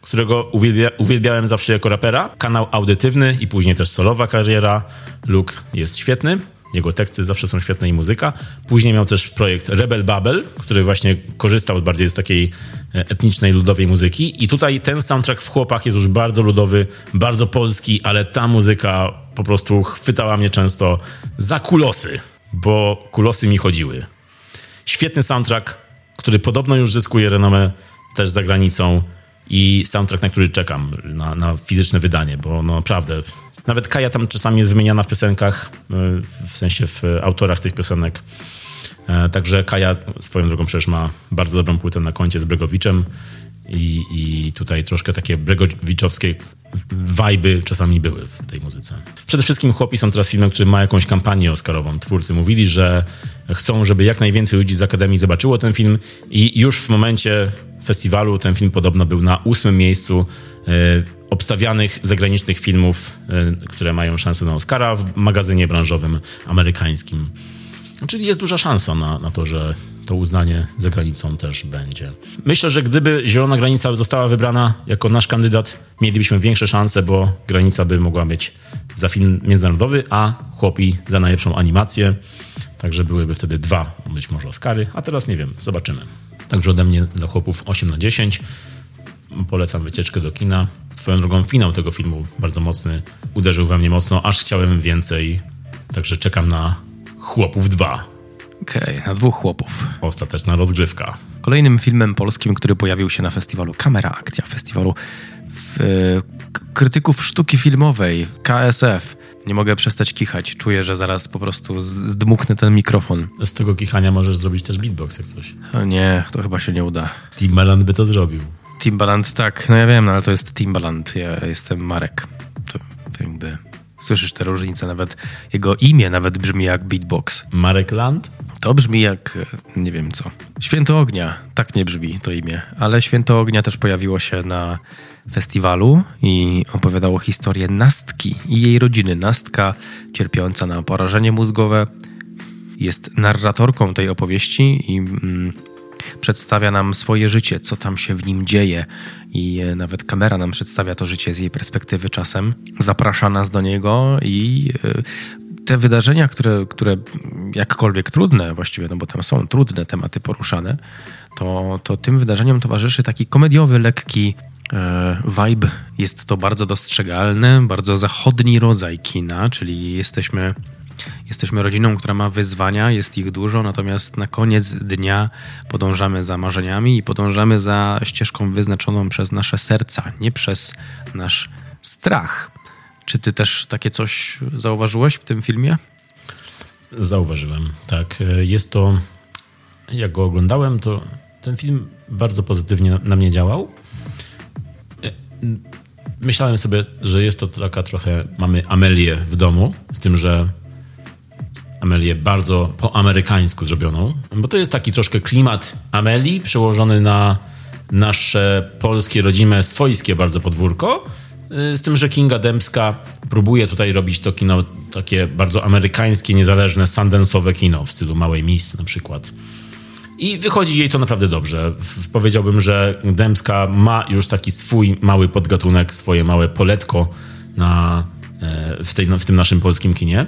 którego uwielbia, uwielbiałem zawsze jako rapera, kanał audytywny i później też solowa kariera. Luke jest świetny. Jego teksty zawsze są świetne i muzyka. Później miał też projekt Rebel Babel, który właśnie korzystał bardziej z takiej e, etnicznej, ludowej muzyki. I tutaj ten soundtrack w Chłopach jest już bardzo ludowy, bardzo polski, ale ta muzyka po prostu chwytała mnie często za kulosy, bo kulosy mi chodziły. Świetny soundtrack, który podobno już zyskuje renomę też za granicą i soundtrack, na który czekam, na, na fizyczne wydanie, bo no naprawdę nawet Kaja tam czasami jest wymieniana w piosenkach, e, w sensie w autorach tych piosenek. E, także Kaja swoją drogą przecież ma bardzo dobrą płytę na koncie z Bregowiczem i, i tutaj troszkę takie bregowiczowskie wajby czasami były w tej muzyce. Przede wszystkim Chłopi są teraz filmem, który ma jakąś kampanię oscarową. Twórcy mówili, że chcą, żeby jak najwięcej ludzi z Akademii zobaczyło ten film i już w momencie festiwalu ten film podobno był na ósmym miejscu e, obstawianych zagranicznych filmów, e, które mają szansę na Oscara w magazynie branżowym amerykańskim. Czyli jest duża szansa na, na to, że to uznanie za granicą też będzie. Myślę, że gdyby Zielona Granica została wybrana jako nasz kandydat, mielibyśmy większe szanse, bo granica by mogła być za film międzynarodowy, a chłopi za najlepszą animację. Także byłyby wtedy dwa, być może Oscary, a teraz nie wiem, zobaczymy. Także ode mnie dla chłopów 8 na 10. Polecam wycieczkę do kina. Swoją drogą finał tego filmu bardzo mocny. Uderzył we mnie mocno, aż chciałem więcej. Także czekam na Chłopów 2. Okej, okay, na dwóch chłopów. Ostateczna rozgrywka. Kolejnym filmem polskim, który pojawił się na festiwalu Kamera Akcja, festiwalu w, krytyków sztuki filmowej KSF. Nie mogę przestać kichać. Czuję, że zaraz po prostu zdmuchnę ten mikrofon. Z tego kichania możesz zrobić też beatbox jak coś. O nie, to chyba się nie uda. Timbaland by to zrobił. Timbaland, tak. No ja wiem, no ale to jest Timbaland. Ja jestem Marek. To jakby... Słyszysz te różnice, nawet jego imię nawet brzmi jak beatbox. Marek Land? To brzmi jak nie wiem co. Święto Ognia, tak nie brzmi to imię, ale Święto Ognia też pojawiło się na festiwalu i opowiadało historię Nastki i jej rodziny. Nastka cierpiąca na porażenie mózgowe jest narratorką tej opowieści i mm, przedstawia nam swoje życie, co tam się w nim dzieje i e, nawet kamera nam przedstawia to życie z jej perspektywy czasem. Zaprasza nas do niego i e, te wydarzenia, które, które jakkolwiek trudne właściwie, no bo tam są trudne tematy poruszane, to, to tym wydarzeniom towarzyszy taki komediowy, lekki vibe. Jest to bardzo dostrzegalne, bardzo zachodni rodzaj kina, czyli jesteśmy Jesteśmy rodziną, która ma wyzwania, jest ich dużo, natomiast na koniec dnia podążamy za marzeniami i podążamy za ścieżką wyznaczoną przez nasze serca, nie przez nasz strach. Czy ty też takie coś zauważyłeś w tym filmie? Zauważyłem, tak. Jest to, jak go oglądałem, to ten film bardzo pozytywnie na mnie działał. Myślałem sobie, że jest to taka trochę, mamy Amelię w domu, z tym, że Amelię bardzo po amerykańsku zrobioną, bo to jest taki troszkę klimat Amelii przełożony na nasze polskie, rodzime, swojskie bardzo podwórko y, z tym, że Kinga Dębska próbuje tutaj robić to kino takie bardzo amerykańskie, niezależne, sundance'owe kino w stylu Małej Miss na przykład. I wychodzi jej to naprawdę dobrze. Powiedziałbym, że Dębska ma już taki swój mały podgatunek, swoje małe poletko na, e, w, tej, w tym naszym polskim kinie.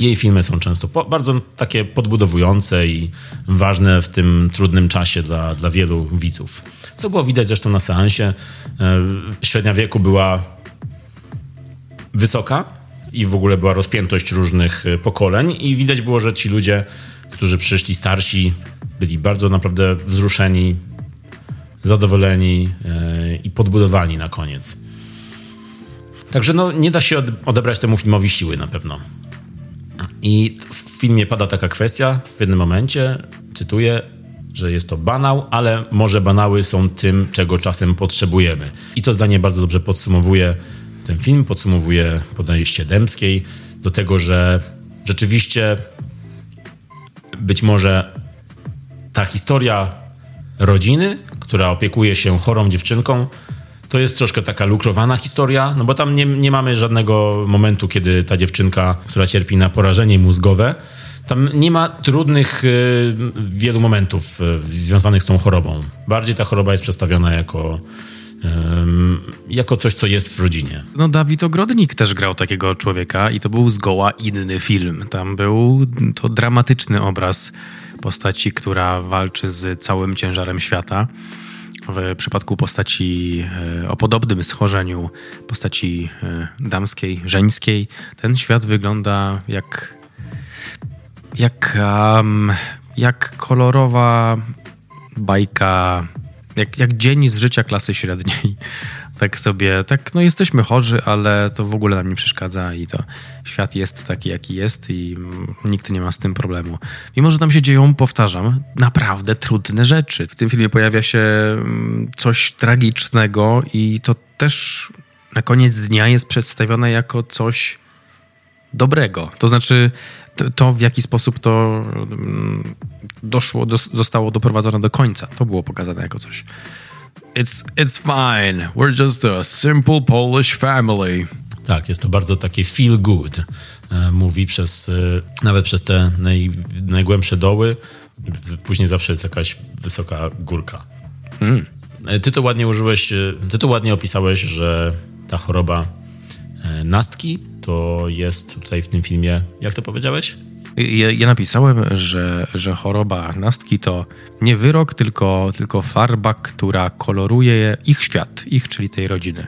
Jej filmy są często po, bardzo takie podbudowujące i ważne w tym trudnym czasie dla, dla wielu widzów. Co było widać zresztą na seansie. E, średnia wieku była wysoka i w ogóle była rozpiętość różnych e, pokoleń i widać było, że ci ludzie, którzy przyszli starsi, byli bardzo naprawdę wzruszeni, zadowoleni e, i podbudowani na koniec. Także no, nie da się odebrać temu filmowi siły na pewno. I w filmie pada taka kwestia w jednym momencie, cytuję, że jest to banał, ale może banały są tym, czego czasem potrzebujemy. I to zdanie bardzo dobrze podsumowuje ten film, podsumowuje podejście Dębskiej do tego, że rzeczywiście być może ta historia rodziny, która opiekuje się chorą dziewczynką, to jest troszkę taka lukrowana historia, no bo tam nie, nie mamy żadnego momentu, kiedy ta dziewczynka, która cierpi na porażenie mózgowe, tam nie ma trudnych y, wielu momentów y, związanych z tą chorobą. Bardziej ta choroba jest przedstawiona jako jako coś, co jest w rodzinie. No Dawid Ogrodnik też grał takiego człowieka i to był zgoła inny film. Tam był to dramatyczny obraz postaci, która walczy z całym ciężarem świata w przypadku postaci e, o podobnym schorzeniu, postaci e, damskiej, żeńskiej, ten świat wygląda jak jak, um, jak kolorowa bajka, jak, jak dzień z życia klasy średniej. Tak sobie, tak, no jesteśmy chorzy, ale to w ogóle nam nie przeszkadza i to świat jest taki, jaki jest i nikt nie ma z tym problemu. Mimo, że tam się dzieją, powtarzam, naprawdę trudne rzeczy. W tym filmie pojawia się mm, coś tragicznego i to też na koniec dnia jest przedstawione jako coś dobrego. To znaczy, to, to w jaki sposób to mm, doszło, do, zostało doprowadzone do końca, to było pokazane jako coś. It's, it's fine. We're just a simple Polish family. Tak, jest to bardzo takie feel good. E, mówi przez, e, nawet przez te naj, najgłębsze doły, później zawsze jest jakaś wysoka górka. Mm. Ty to ładnie użyłeś, ty to ładnie opisałeś, że ta choroba nastki to jest tutaj w tym filmie, jak to powiedziałeś? Ja, ja, napisałem, że, że choroba nastki to nie wyrok, tylko, tylko farba, która koloruje ich świat, ich, czyli tej rodziny.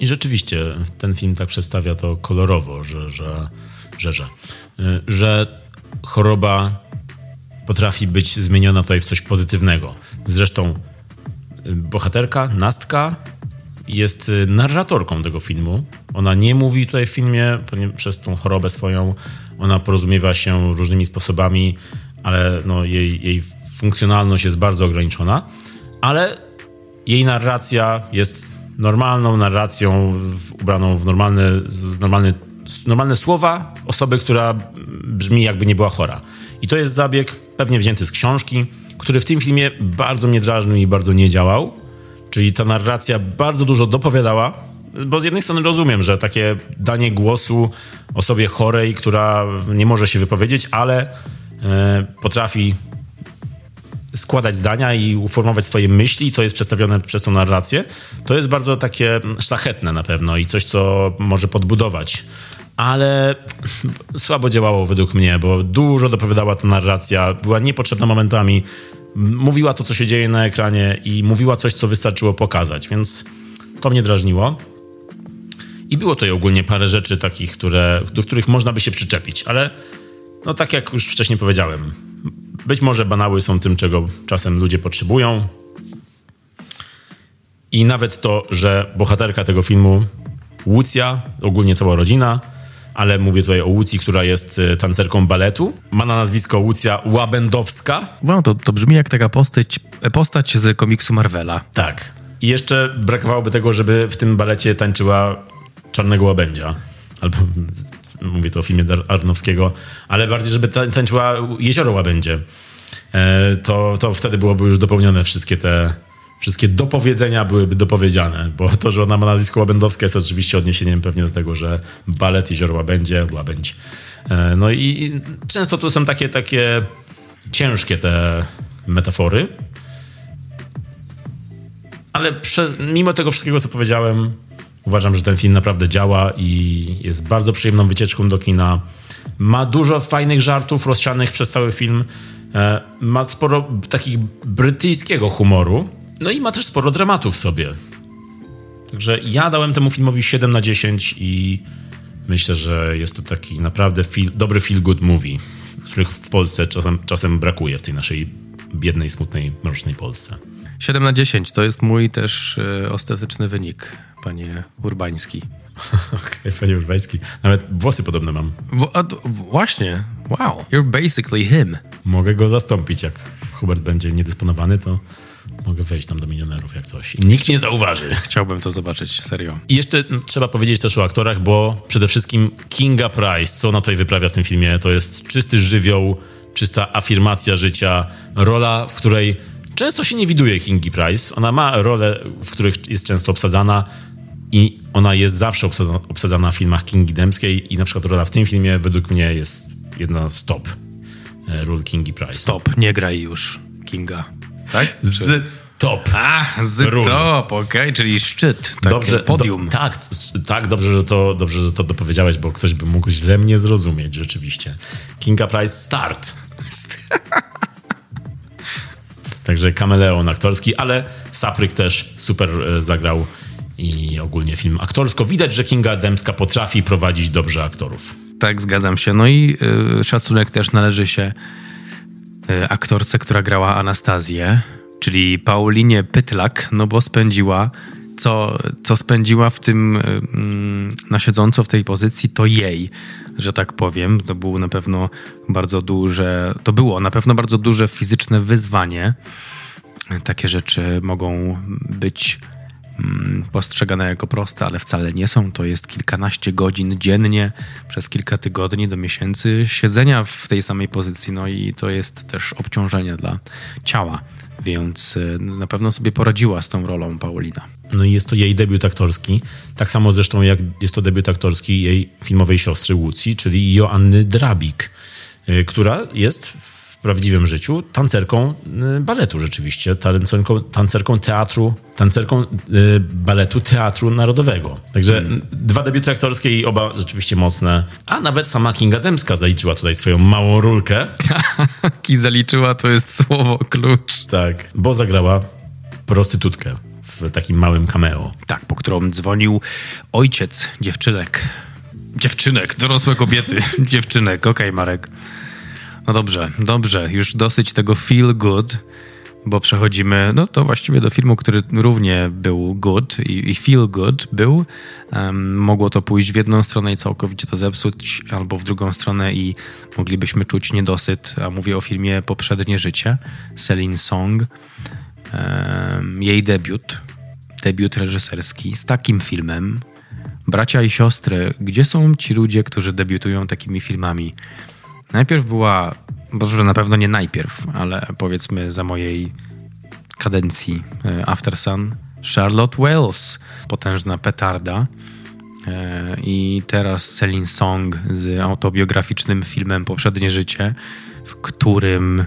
I rzeczywiście ten film tak przedstawia to kolorowo, że, że, że, że, że choroba potrafi być zmieniona tutaj w coś pozytywnego. Zresztą bohaterka, Nastka, jest y, narratorką tego filmu. Ona nie mówi tutaj w filmie przez tą chorobę swoją. Ona porozumiewa się różnymi sposobami, ale no, jej, jej funkcjonalność jest bardzo ograniczona. Ale jej narracja jest normalną narracją ubraną w normalne, normalne, normalne słowa osoby, która brzmi jakby nie była chora. I to jest zabieg pewnie wzięty z książki, który w tym filmie bardzo mnie drażnił i bardzo nie działał Czyli ta narracja bardzo dużo dopowiadała, bo z jednej strony rozumiem, że takie danie głosu osobie chorej, która nie może się wypowiedzieć, ale e, potrafi składać zdania i uformować swoje myśli, co jest przedstawione przez tą narrację, to jest bardzo takie szlachetne na pewno i coś, co może podbudować. Ale słabo działało według mnie, bo dużo dopowiadała ta narracja, była niepotrzebna momentami mówiła to, co się dzieje na ekranie i mówiła coś, co wystarczyło pokazać, więc to mnie drażniło. I było to ogólnie parę rzeczy takich, które, do których można by się przyczepić, ale no tak jak już wcześniej powiedziałem, być może banały są tym, czego czasem ludzie potrzebują. I nawet to, że bohaterka tego filmu, Łucja, ogólnie cała rodzina, ale mówię tutaj o Łucji, która jest e, tancerką baletu. Ma na nazwisko Łucja Łabędowska. Wow, to, to brzmi jak taka postać, postać z komiksu Marvela. Tak. I jeszcze brakowałoby tego, żeby w tym balecie tańczyła Czarnego Łabędzia. Albo mówię tu o filmie Arnowskiego, ale bardziej, żeby tańczyła Jezioro Łabędzie. E, to, to wtedy byłoby już dopełnione wszystkie te wszystkie dopowiedzenia byłyby dopowiedziane, bo to, że ona ma nazwisko Łabędowskie jest oczywiście odniesieniem pewnie do tego, że balet Jezioro Łabędzie, Łabędź. E, no i często tu są takie, takie ciężkie te metafory, ale prze, mimo tego wszystkiego, co powiedziałem, uważam, że ten film naprawdę działa i jest bardzo przyjemną wycieczką do kina. Ma dużo fajnych żartów rozsianych przez cały film. E, ma sporo takich brytyjskiego humoru. No i ma też sporo dramatu w sobie. Także ja dałem temu filmowi 7 na 10 i myślę, że jest to taki naprawdę feel, dobry feel good movie, których w Polsce czasem, czasem brakuje w tej naszej biednej, smutnej, mrocznej Polsce. 7 na 10 to jest mój też y, ostateczny wynik, panie Urbański. Okej, okay, panie Urbański. Nawet włosy podobne mam. W, a, właśnie. Wow. You're basically him. Mogę go zastąpić. Jak Hubert będzie niedysponowany, to mogę wejść tam do milionerów jak coś. I nikt nie zauważy. Chciałbym to zobaczyć, serio. I jeszcze trzeba powiedzieć też o aktorach, bo przede wszystkim Kinga Price, co ona tutaj wyprawia w tym filmie, to jest czysty żywioł, czysta afirmacja życia, rola, w której często się nie widuje Kingi Price. Ona ma role, w których jest często obsadzana i ona jest zawsze obsadzana, obsadzana w filmach Kingi Dębskiej i na przykład rola w tym filmie według mnie jest jedna z top e, ról Kingi Price. Stop, nie graj już Kinga. Tak? Z top. A, z top, okej, okay, czyli szczyt, dobrze, podium. Do, tak, tak, dobrze, że to, dobrze, że to dopowiedziałeś, bo ktoś by mógł źle mnie zrozumieć, rzeczywiście. Kinga Price start. Także kameleon aktorski, ale Sapryk też super e, zagrał i ogólnie film aktorsko. Widać, że Kinga Dębska potrafi prowadzić dobrze aktorów. Tak, zgadzam się. No i y, szacunek też należy się aktorce, która grała Anastazję, czyli Paulinie Pytlak, no bo spędziła co, co spędziła w tym y, na siedząco w tej pozycji, to jej, że tak powiem. To było na pewno bardzo duże, to było na pewno bardzo duże fizyczne wyzwanie. Takie rzeczy mogą być Mm, postrzegane jako proste, ale wcale nie są. To jest kilkanaście godzin dziennie przez kilka tygodni do miesięcy siedzenia w tej samej pozycji, no i to jest też obciążenie dla ciała, więc y, na pewno sobie poradziła z tą rolą Paulina. No i jest to jej debiut aktorski, tak samo zresztą jak jest to debiut aktorski jej filmowej siostry Łucji, czyli Joanny Drabik, y, która jest prawdziwym życiu tancerką y, baletu rzeczywiście, tancerką, tancerką teatru, tancerką y, baletu Teatru Narodowego. Także hmm. dwa debiuty aktorskie i oba rzeczywiście mocne. A nawet sama Kinga Dębska zaliczyła tutaj swoją małą rulkę. I zaliczyła to jest słowo klucz. Tak, bo zagrała prostytutkę w takim małym cameo. Tak, po którą dzwonił ojciec dziewczynek. Dziewczynek, dorosłe kobiety. Dziewczynek, okej okay, Marek. No dobrze, dobrze, już dosyć tego feel good, bo przechodzimy, no to właściwie do filmu, który równie był good i, i feel good był. Um, mogło to pójść w jedną stronę i całkowicie to zepsuć, albo w drugą stronę i moglibyśmy czuć niedosyt, a mówię o filmie Poprzednie Życie, Celine Song. Um, jej debiut, debiut reżyserski z takim filmem. Bracia i siostry, gdzie są ci ludzie, którzy debiutują takimi filmami? Najpierw była, może na pewno nie najpierw, ale powiedzmy za mojej kadencji e, After Sun, Charlotte Wells, potężna petarda. E, I teraz Celine Song z autobiograficznym filmem Poprzednie Życie, w którym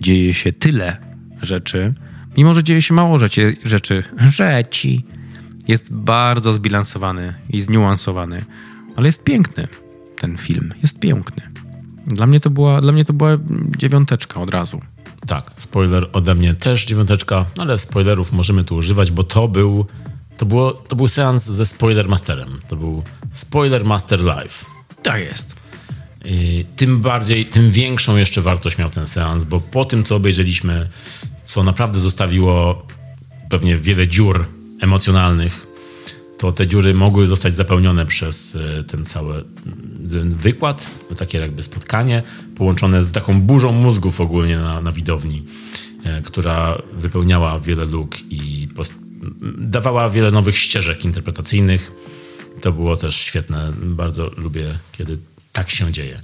dzieje się tyle rzeczy, mimo że dzieje się mało rzeczy, rzeczy, rzeci, jest bardzo zbilansowany i zniuansowany, ale jest piękny ten film, jest piękny. Dla mnie to była, dla mnie to była dziewiąteczka od razu. Tak, spoiler ode mnie też dziewiąteczka, ale spoilerów możemy tu używać, bo to był, to było, to był seans ze Spoiler Masterem. To był Spoiler Master Live. Tak jest. Tym bardziej, tym większą jeszcze wartość miał ten seans, bo po tym, co obejrzeliśmy, co naprawdę zostawiło pewnie wiele dziur emocjonalnych, to te dziury mogły zostać zapełnione przez e, ten cały wykład, takie jakby spotkanie, połączone z taką burzą mózgów ogólnie na, na widowni, e, która wypełniała wiele luk i dawała wiele nowych ścieżek interpretacyjnych. To było też świetne. Bardzo lubię, kiedy tak się dzieje.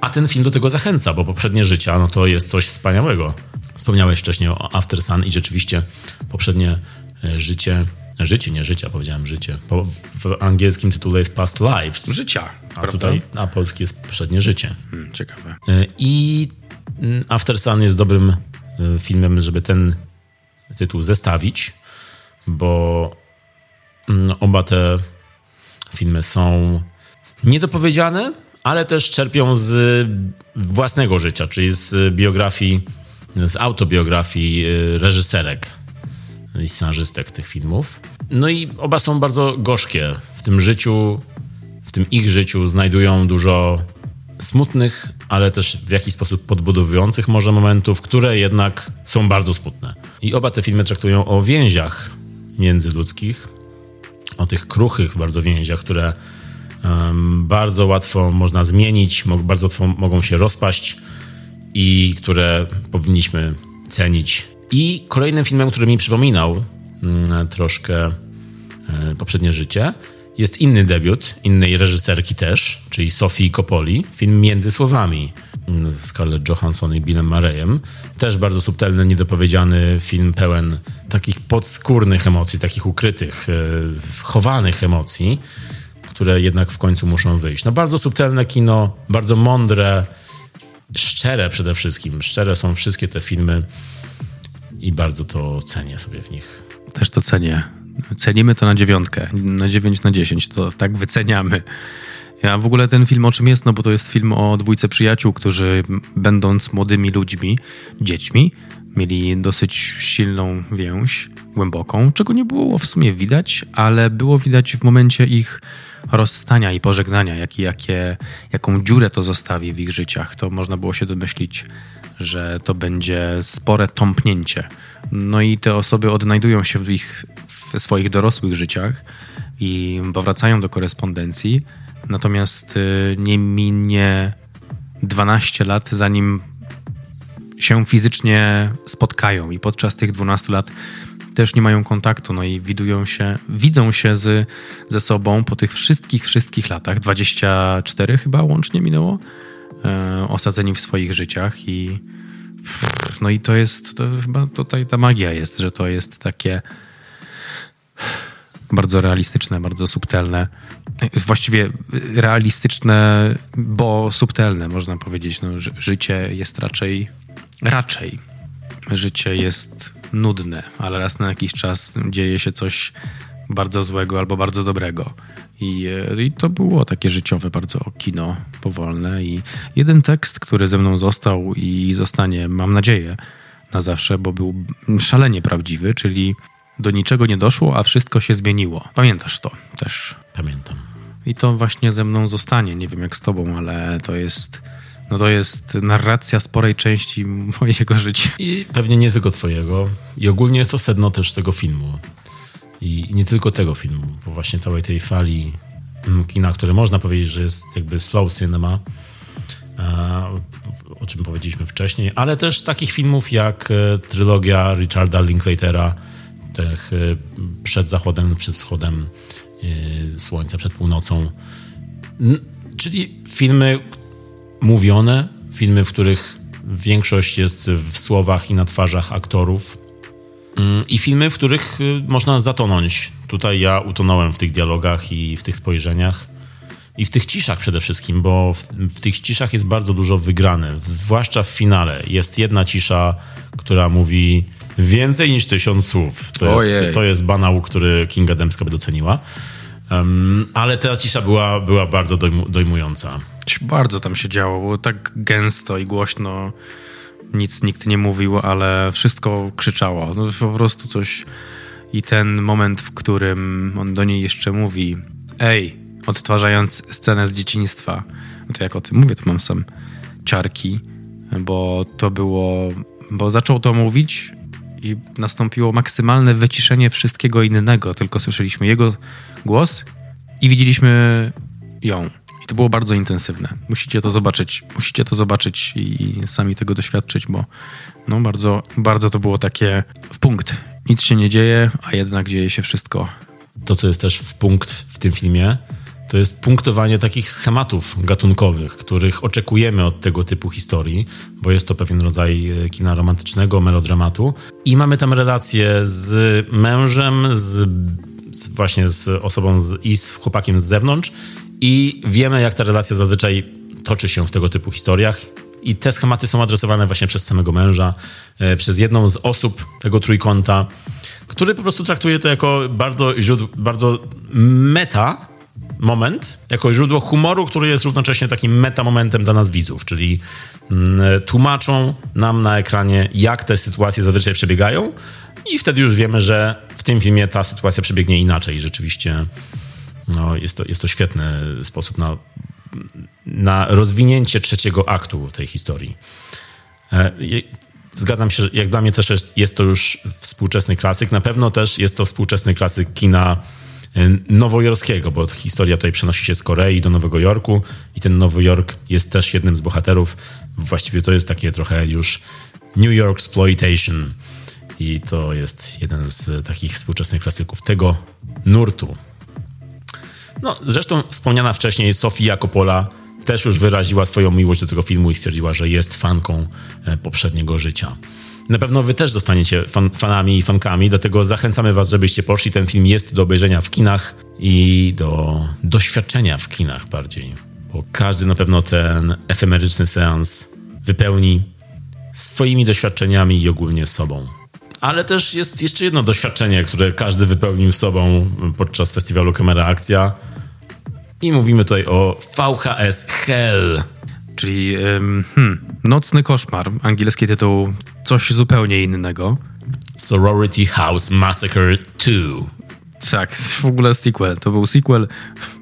A ten film do tego zachęca, bo poprzednie życia no to jest coś wspaniałego. Wspomniałeś wcześniej o After Sun i rzeczywiście poprzednie e, życie, życie, nie życia, powiedziałem życie. Po, w angielskim tytule jest Past Lives. Życia. A prawda? tutaj na polski jest poprzednie życie. Hmm, ciekawe. E, I mm, After Sun jest dobrym e, filmem, żeby ten tytuł zestawić, bo mm, oba te filmy są niedopowiedziane, ale też czerpią z własnego życia, czyli z biografii, z autobiografii e, reżyserek i scenarzystek tych filmów. No i oba są bardzo gorzkie. W tym życiu, w tym ich życiu znajdują dużo smutnych, ale też w jakiś sposób podbudowujących może momentów, które jednak są bardzo smutne. I oba te filmy traktują o więziach międzyludzkich, o tych kruchych bardzo więziach, które um, bardzo łatwo można zmienić, bardzo łatwo mogą się rozpaść i które powinniśmy cenić. I kolejnym filmem, który mi przypominał mm, troszkę e, poprzednie życie, jest inny debiut, innej reżyserki też, czyli Sofii Coppoli, film Między Słowami mm, z Scarlett Johansson i Billem Murrayem. Też bardzo subtelny, niedopowiedziany film pełen takich podskórnych emocji, takich ukrytych, e, chowanych emocji, które jednak w końcu muszą wyjść. No bardzo subtelne kino, bardzo mądre, szczere przede wszystkim. Szczere są wszystkie te filmy i bardzo to cenię sobie w nich. Też to cenię. Cenimy to na dziewiątkę, na 9 na 10, to tak wyceniamy. Ja w ogóle ten film o czym jest? No bo to jest film o dwójce przyjaciół, którzy będąc młodymi ludźmi, dziećmi, mieli dosyć silną więź, głęboką, czego nie było w sumie widać, ale było widać w momencie ich rozstania i pożegnania, jak, jakie, jaką dziurę to zostawi w ich życiach. To można było się domyślić, że to będzie spore tąpnięcie. No i te osoby odnajdują się w ich w swoich dorosłych życiach i powracają do korespondencji. Natomiast y, nie minie 12 lat, zanim się fizycznie spotkają i podczas tych 12 lat też nie mają kontaktu, no i widują się, widzą się z, ze sobą po tych wszystkich, wszystkich latach, 24 chyba łącznie minęło, osadzeni w swoich życiach i no i to jest, to chyba tutaj ta magia jest, że to jest takie bardzo realistyczne, bardzo subtelne. Właściwie realistyczne, bo subtelne, można powiedzieć. No, ży- życie jest raczej, raczej, życie jest nudne, ale raz na jakiś czas dzieje się coś bardzo złego albo bardzo dobrego. I, e, I to było takie życiowe bardzo kino powolne. I jeden tekst, który ze mną został i zostanie, mam nadzieję, na zawsze, bo był szalenie prawdziwy, czyli do niczego nie doszło, a wszystko się zmieniło. Pamiętasz to też. Pamiętam. I to właśnie ze mną zostanie. Nie wiem jak z tobą, ale to jest. No to jest narracja sporej części mojego życia. I pewnie nie tylko twojego. I ogólnie jest to sedno też tego filmu. I nie tylko tego filmu, bo właśnie całej tej fali mm, kina, które można powiedzieć, że jest jakby slow cinema, o czym powiedzieliśmy wcześniej, ale też takich filmów jak e, trylogia Richarda Linklatera, tych e, przed zachodem, przed wschodem e, słońca, przed północą. Czyli filmy mówione, filmy, w których większość jest w słowach i na twarzach aktorów. Mm, I filmy, w których y, można zatonąć. Tutaj ja utonąłem w tych dialogach i w tych spojrzeniach. I w tych ciszach przede wszystkim, bo w, w tych ciszach jest bardzo dużo wygrane, zwłaszcza w finale. Jest jedna cisza, która mówi więcej niż tysiąc słów. To, Ojej. jest, to jest banał, który Kinga Dębska by doceniła. Em, ale ta cisza była, była bardzo dojmu, dojmująca. Bardzo tam się działo, było tak gęsto i głośno. Nic nikt nie mówił, ale wszystko krzyczało. No, po prostu coś. I ten moment, w którym on do niej jeszcze mówi: Ej, odtwarzając scenę z dzieciństwa. No to jak o tym mówię, to mam sam ciarki, bo to było. Bo zaczął to mówić i nastąpiło maksymalne wyciszenie wszystkiego innego. Tylko słyszeliśmy jego głos i widzieliśmy ją. I to było bardzo intensywne. Musicie to zobaczyć. Musicie to zobaczyć i sami tego doświadczyć, bo no bardzo, bardzo to było takie w punkt. Nic się nie dzieje, a jednak dzieje się wszystko. To, co jest też w punkt w tym filmie, to jest punktowanie takich schematów gatunkowych, których oczekujemy od tego typu historii, bo jest to pewien rodzaj e, kina romantycznego, melodramatu. I mamy tam relacje z mężem, z, z właśnie z osobą z, i z chłopakiem z zewnątrz i wiemy, jak ta relacja zazwyczaj toczy się w tego typu historiach. I te schematy są adresowane właśnie przez samego męża, e, przez jedną z osób tego trójkąta, który po prostu traktuje to jako bardzo, bardzo meta moment, jako źródło humoru, który jest równocześnie takim meta momentem dla nas widzów, czyli mm, tłumaczą nam na ekranie, jak te sytuacje zazwyczaj przebiegają i wtedy już wiemy, że w tym filmie ta sytuacja przebiegnie inaczej. Rzeczywiście no, jest, to, jest to świetny sposób na, na rozwinięcie trzeciego aktu tej historii. E, zgadzam się, jak dla mnie też jest, jest to już współczesny klasyk. Na pewno też jest to współczesny klasyk kina e, nowojorskiego, bo historia tutaj przenosi się z Korei do Nowego Jorku i ten Nowy Jork jest też jednym z bohaterów. Właściwie to jest takie trochę już New York exploitation i to jest jeden z takich współczesnych klasyków tego nurtu. No, zresztą wspomniana wcześniej Sofia Coppola też już wyraziła swoją miłość do tego filmu i stwierdziła, że jest fanką e, poprzedniego życia. Na pewno wy też zostaniecie fan, fanami i fankami, dlatego zachęcamy was, żebyście poszli. Ten film jest do obejrzenia w kinach i do doświadczenia w kinach bardziej. Bo każdy na pewno ten efemeryczny seans wypełni swoimi doświadczeniami i ogólnie sobą. Ale też jest jeszcze jedno doświadczenie, które każdy wypełnił sobą podczas festiwalu Kamera Akcja. I mówimy tutaj o VHS Hell. Czyli hmm, Nocny Koszmar, angielski tytuł coś zupełnie innego. Sorority House Massacre 2. Tak, w ogóle sequel. To był sequel,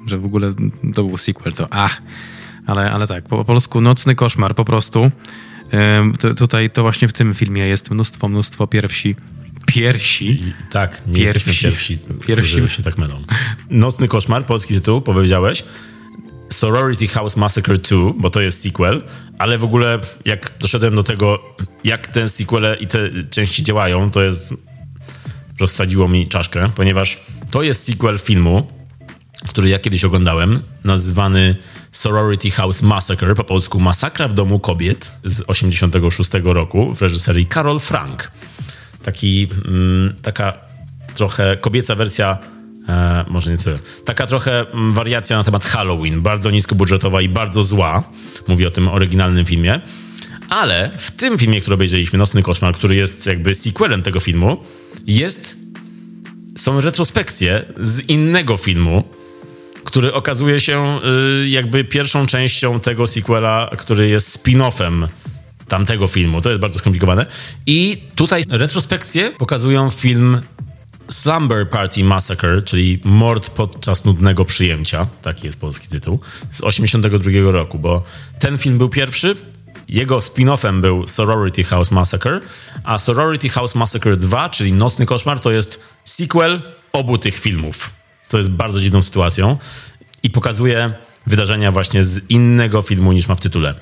że w ogóle to był sequel, to a. Ale, ale tak, po, po polsku Nocny Koszmar po prostu. Tutaj to właśnie w tym filmie jest mnóstwo, mnóstwo pierwsi piersi. I, tak, nie piersi, jesteśmy pierwsi, pierwsi. się tak mylą. Nocny koszmar, polski tytuł, powiedziałeś. Sorority House Massacre 2, bo to jest sequel, ale w ogóle jak doszedłem do tego, jak te sequele i te części działają, to jest rozsadziło mi czaszkę, ponieważ to jest sequel filmu, który ja kiedyś oglądałem, nazywany Sorority House Massacre, po polsku Masakra w domu kobiet z 86 roku w reżyserii Carol Frank taki, mm, taka trochę kobieca wersja E, może nie tyle. Taka trochę mm, wariacja na temat Halloween, bardzo niskobudżetowa i bardzo zła. Mówię o tym oryginalnym filmie. Ale w tym filmie, który obejrzeliśmy, Nocny Koszmar, który jest jakby sequelem tego filmu, jest są retrospekcje z innego filmu, który okazuje się y, jakby pierwszą częścią tego sequela, który jest spin-offem tamtego filmu. To jest bardzo skomplikowane. I tutaj retrospekcje pokazują film Slumber Party Massacre, czyli Mord podczas nudnego przyjęcia. Taki jest polski tytuł. Z 82 roku, bo ten film był pierwszy. Jego spin-offem był Sorority House Massacre, a Sorority House Massacre 2, czyli Nocny Koszmar, to jest sequel obu tych filmów, co jest bardzo dziwną sytuacją i pokazuje wydarzenia właśnie z innego filmu niż ma w tytule.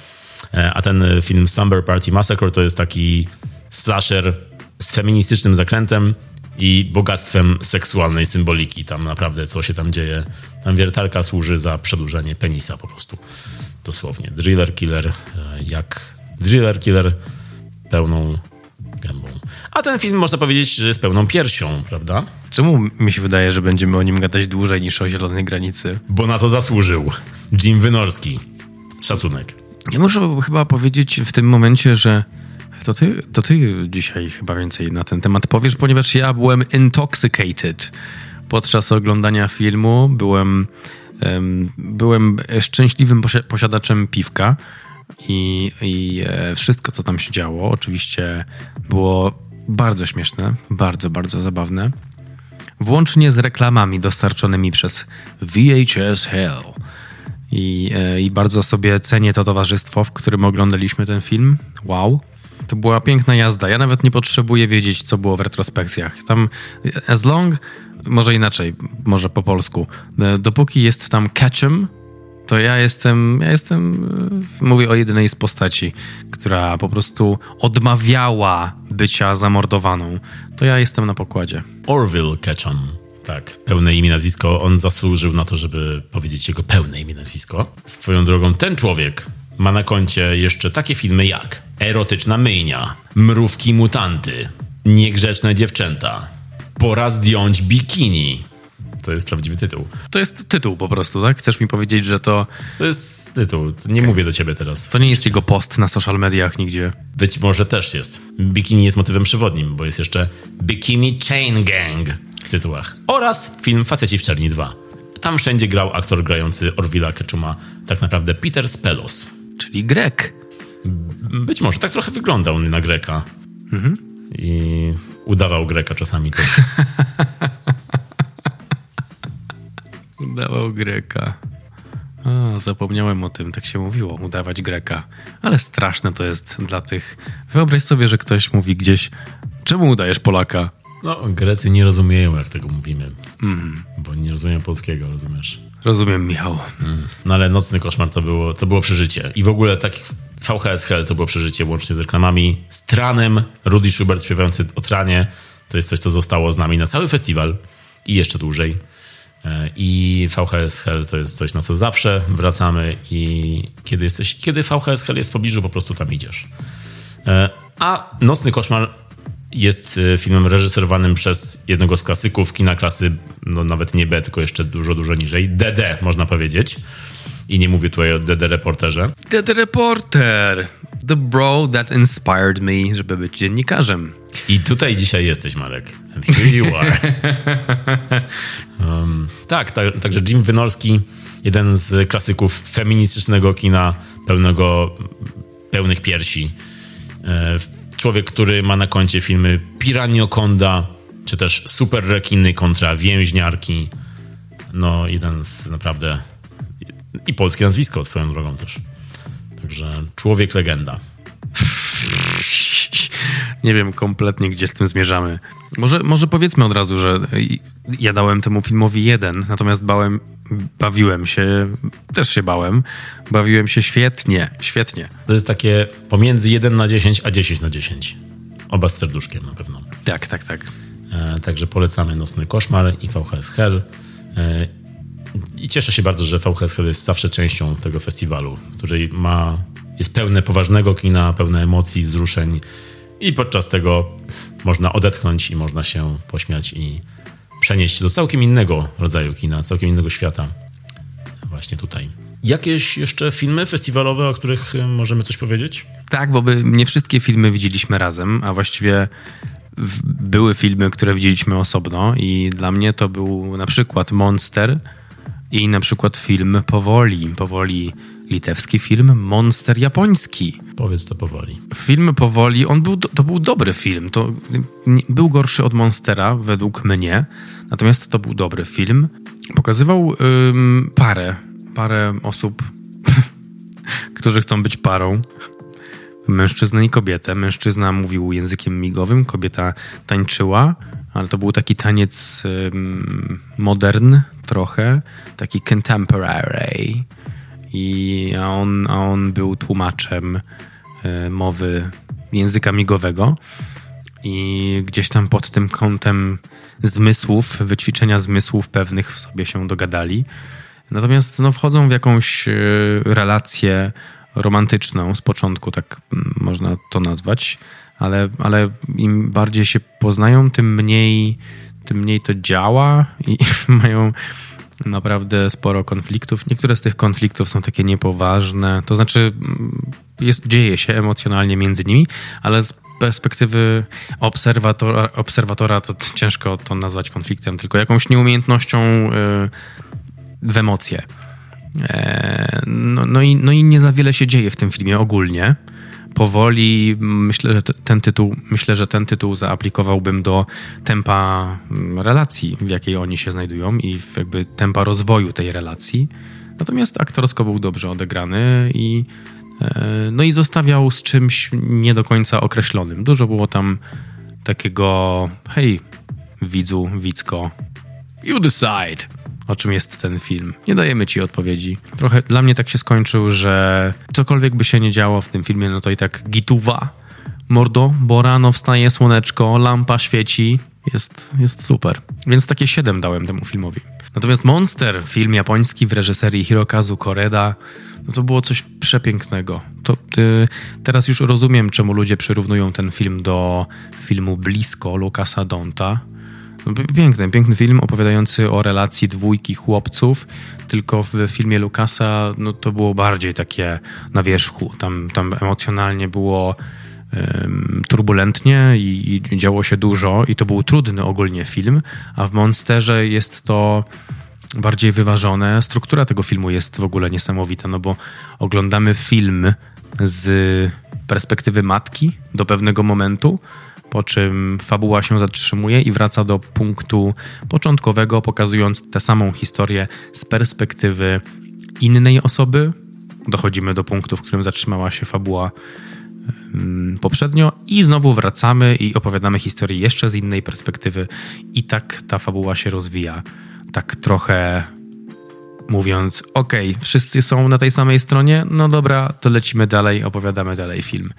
E, a ten film Slumber Party Massacre to jest taki slasher z feministycznym zakrętem i bogactwem seksualnej symboliki. Tam naprawdę co się tam dzieje. Tam wiertarka służy za przedłużenie penisa po prostu. Dosłownie. Driller killer e, jak driller killer pełną gębą. A ten film można powiedzieć, że jest pełną piersią, prawda? Czemu mi się wydaje, że będziemy o nim gadać dłużej niż o Zielonej Granicy? Bo na to zasłużył. Jim Wynorski. Szacunek. Ja muszę chyba powiedzieć w tym momencie, że to ty, to ty dzisiaj chyba więcej na ten temat powiesz, ponieważ ja byłem intoxicated podczas oglądania filmu. Byłem, um, byłem szczęśliwym posiadaczem piwka i, i e, wszystko, co tam się działo, oczywiście było bardzo śmieszne, bardzo, bardzo zabawne. Włącznie z reklamami dostarczonymi przez VHS Hell i, e, I bardzo sobie cenię to towarzystwo, w którym oglądaliśmy ten film. Wow. To była piękna jazda. Ja nawet nie potrzebuję wiedzieć, co było w retrospekcjach. Tam as long, może inaczej, może po polsku, e, dopóki jest tam Ketchum, to ja jestem, ja jestem, e, mówię o jedynej z postaci, która po prostu odmawiała bycia zamordowaną. To ja jestem na pokładzie. Orville Ketchum Tak, pełne imię, nazwisko. On zasłużył na to, żeby powiedzieć jego pełne imię, nazwisko. Swoją drogą, ten człowiek ma na koncie jeszcze takie filmy jak Erotyczna myjnia, Mrówki mutanty, Niegrzeczne dziewczęta, Pora zdjąć bikini. To jest prawdziwy tytuł. To jest tytuł po prostu, tak? Chcesz mi powiedzieć, że to, To jest tytuł. Nie mówię do ciebie teraz. to nie jest jego post na social mediach nigdzie. Być może też jest. Bikini jest motywem przewodnim, bo jest jeszcze Bikini Chain Gang w tytułach. Oraz film Faceci w Czerni 2. Tam wszędzie grał aktor grający Orwilla Ketchuma, tak naprawdę Peter Spelos. Czyli Grek. Być może tak trochę wyglądał na Greka. I udawał Greka czasami też. Udawał Greka. A, zapomniałem o tym, tak się mówiło, udawać Greka. Ale straszne to jest dla tych. Wyobraź sobie, że ktoś mówi gdzieś, czemu udajesz Polaka? No, Grecy nie rozumieją, jak tego mówimy. Bo nie rozumieją polskiego, rozumiesz? Rozumiem, Michał. No ale Nocny Koszmar to było, to było przeżycie. I w ogóle tak VHS Hell to było przeżycie łącznie z reklamami. Z Tranem, Rudy Schubert śpiewający o Tranie. To jest coś, co zostało z nami na cały festiwal i jeszcze dłużej. E, I VHS Hell to jest coś, na co zawsze wracamy i kiedy, jesteś, kiedy VHS Hell jest w pobliżu, po prostu tam idziesz. E, A Nocny Koszmar jest e, filmem reżyserowanym przez jednego z klasyków kina klasy, no nawet nie B, tylko jeszcze dużo, dużo niżej. DD, można powiedzieć. I nie mówię tutaj o DD reporterze. The Reporter. The bro that inspired me, żeby być dziennikarzem. I tutaj dzisiaj jesteś, Marek. And here you are. um, tak, ta, także Jim Wynorski, jeden z klasyków feministycznego kina pełnego, pełnych piersi. E, człowiek, który ma na koncie filmy Piraniokonda, czy też Super Rekiny kontra Więźniarki. No, jeden z naprawdę... I polskie nazwisko, twoją drogą też. Także człowiek legenda. Nie wiem kompletnie, gdzie z tym zmierzamy. Może, może powiedzmy od razu, że ja dałem temu filmowi jeden, natomiast bałem, bawiłem się, też się bałem, bawiłem się świetnie, świetnie. To jest takie pomiędzy 1 na 10, a 10 na 10. Oba z serduszkiem na pewno. Tak, tak, tak. E, także polecamy Nocny Koszmar i VHS Hell. E, I cieszę się bardzo, że VHS Hell jest zawsze częścią tego festiwalu, który ma, jest pełne poważnego kina, pełne emocji, wzruszeń i podczas tego można odetchnąć i można się pośmiać i przenieść do całkiem innego rodzaju kina, całkiem innego świata. Właśnie tutaj. Jakieś jeszcze filmy festiwalowe, o których e, możemy coś powiedzieć? Tak, bo by nie wszystkie filmy widzieliśmy razem, a właściwie były filmy, które widzieliśmy osobno i dla mnie to był na przykład Monster i na przykład film Powoli. Powoli litewski film, Monster japoński. Powiedz to powoli. Film Powoli, on był, to był dobry film. To był gorszy od Monstera, według mnie. Natomiast to był dobry film. Pokazywał ym, parę, parę osób, którzy chcą być parą. Mężczyznę i kobietę. Mężczyzna mówił językiem migowym, kobieta tańczyła, ale to był taki taniec ym, modern trochę, taki contemporary. I a on, a on był tłumaczem e, mowy języka migowego i gdzieś tam pod tym kątem zmysłów, wyćwiczenia zmysłów pewnych w sobie się dogadali. Natomiast no, wchodzą w jakąś e, relację romantyczną z początku, tak można to nazwać, ale, ale im bardziej się poznają, tym mniej, tym mniej to działa i mają naprawdę sporo konfliktów. Niektóre z tych konfliktów są takie niepoważne, to znaczy mm, jest, dzieje się emocjonalnie między nimi, ale z perspektywy obserwatora, obserwatora to ciężko to nazwać konfliktem, tylko jakąś nieumiejętnością y, w emocje. E, No, no, i, no i nie za wiele się dzieje w tym filmie ogólnie. Powoli myślę, że ten tytuł, myślę, że ten tytuł zaaplikowałbym do tempa mm, relacji, w jakiej oni się znajdują i jakby tempa rozwoju tej relacji. Natomiast aktorsko był dobrze odegrany i e, no i zostawiał z czymś nie do końca określonym. Dużo było tam takiego hej, widzu, widzko, you decide o czym jest ten film. Nie dajemy ci odpowiedzi. Trochę dla mnie tak się skończył, że cokolwiek by się nie działo w tym filmie, no to i tak gituwa. Mordo, bo rano wstaje słoneczko, lampa świeci jest, jest super. Więc takie 7 dałem temu filmowi. Natomiast Monster, film japoński w reżyserii Hirokazu Koreda, no to było coś przepięknego. To, y, teraz już rozumiem, czemu ludzie przyrównują ten film do filmu Blisko Lukasa Donta. Piękny, piękny film opowiadający o relacji dwójki chłopców, tylko w filmie Lukasa no, to było bardziej takie na wierzchu. Tam, tam emocjonalnie było turbulentnie i, i działo się dużo i to był trudny ogólnie film, a w Monsterze jest to bardziej wyważone. Struktura tego filmu jest w ogóle niesamowita, no bo oglądamy film z perspektywy matki do pewnego momentu, po czym fabuła się zatrzymuje i wraca do punktu początkowego, pokazując tę samą historię z perspektywy innej osoby. Dochodzimy do punktu, w którym zatrzymała się fabuła poprzednio i znowu wracamy i opowiadamy historię jeszcze z innej perspektywy i tak ta fabuła się rozwija. Tak trochę mówiąc, ok, wszyscy są na tej samej stronie, no dobra, to lecimy dalej, opowiadamy dalej film.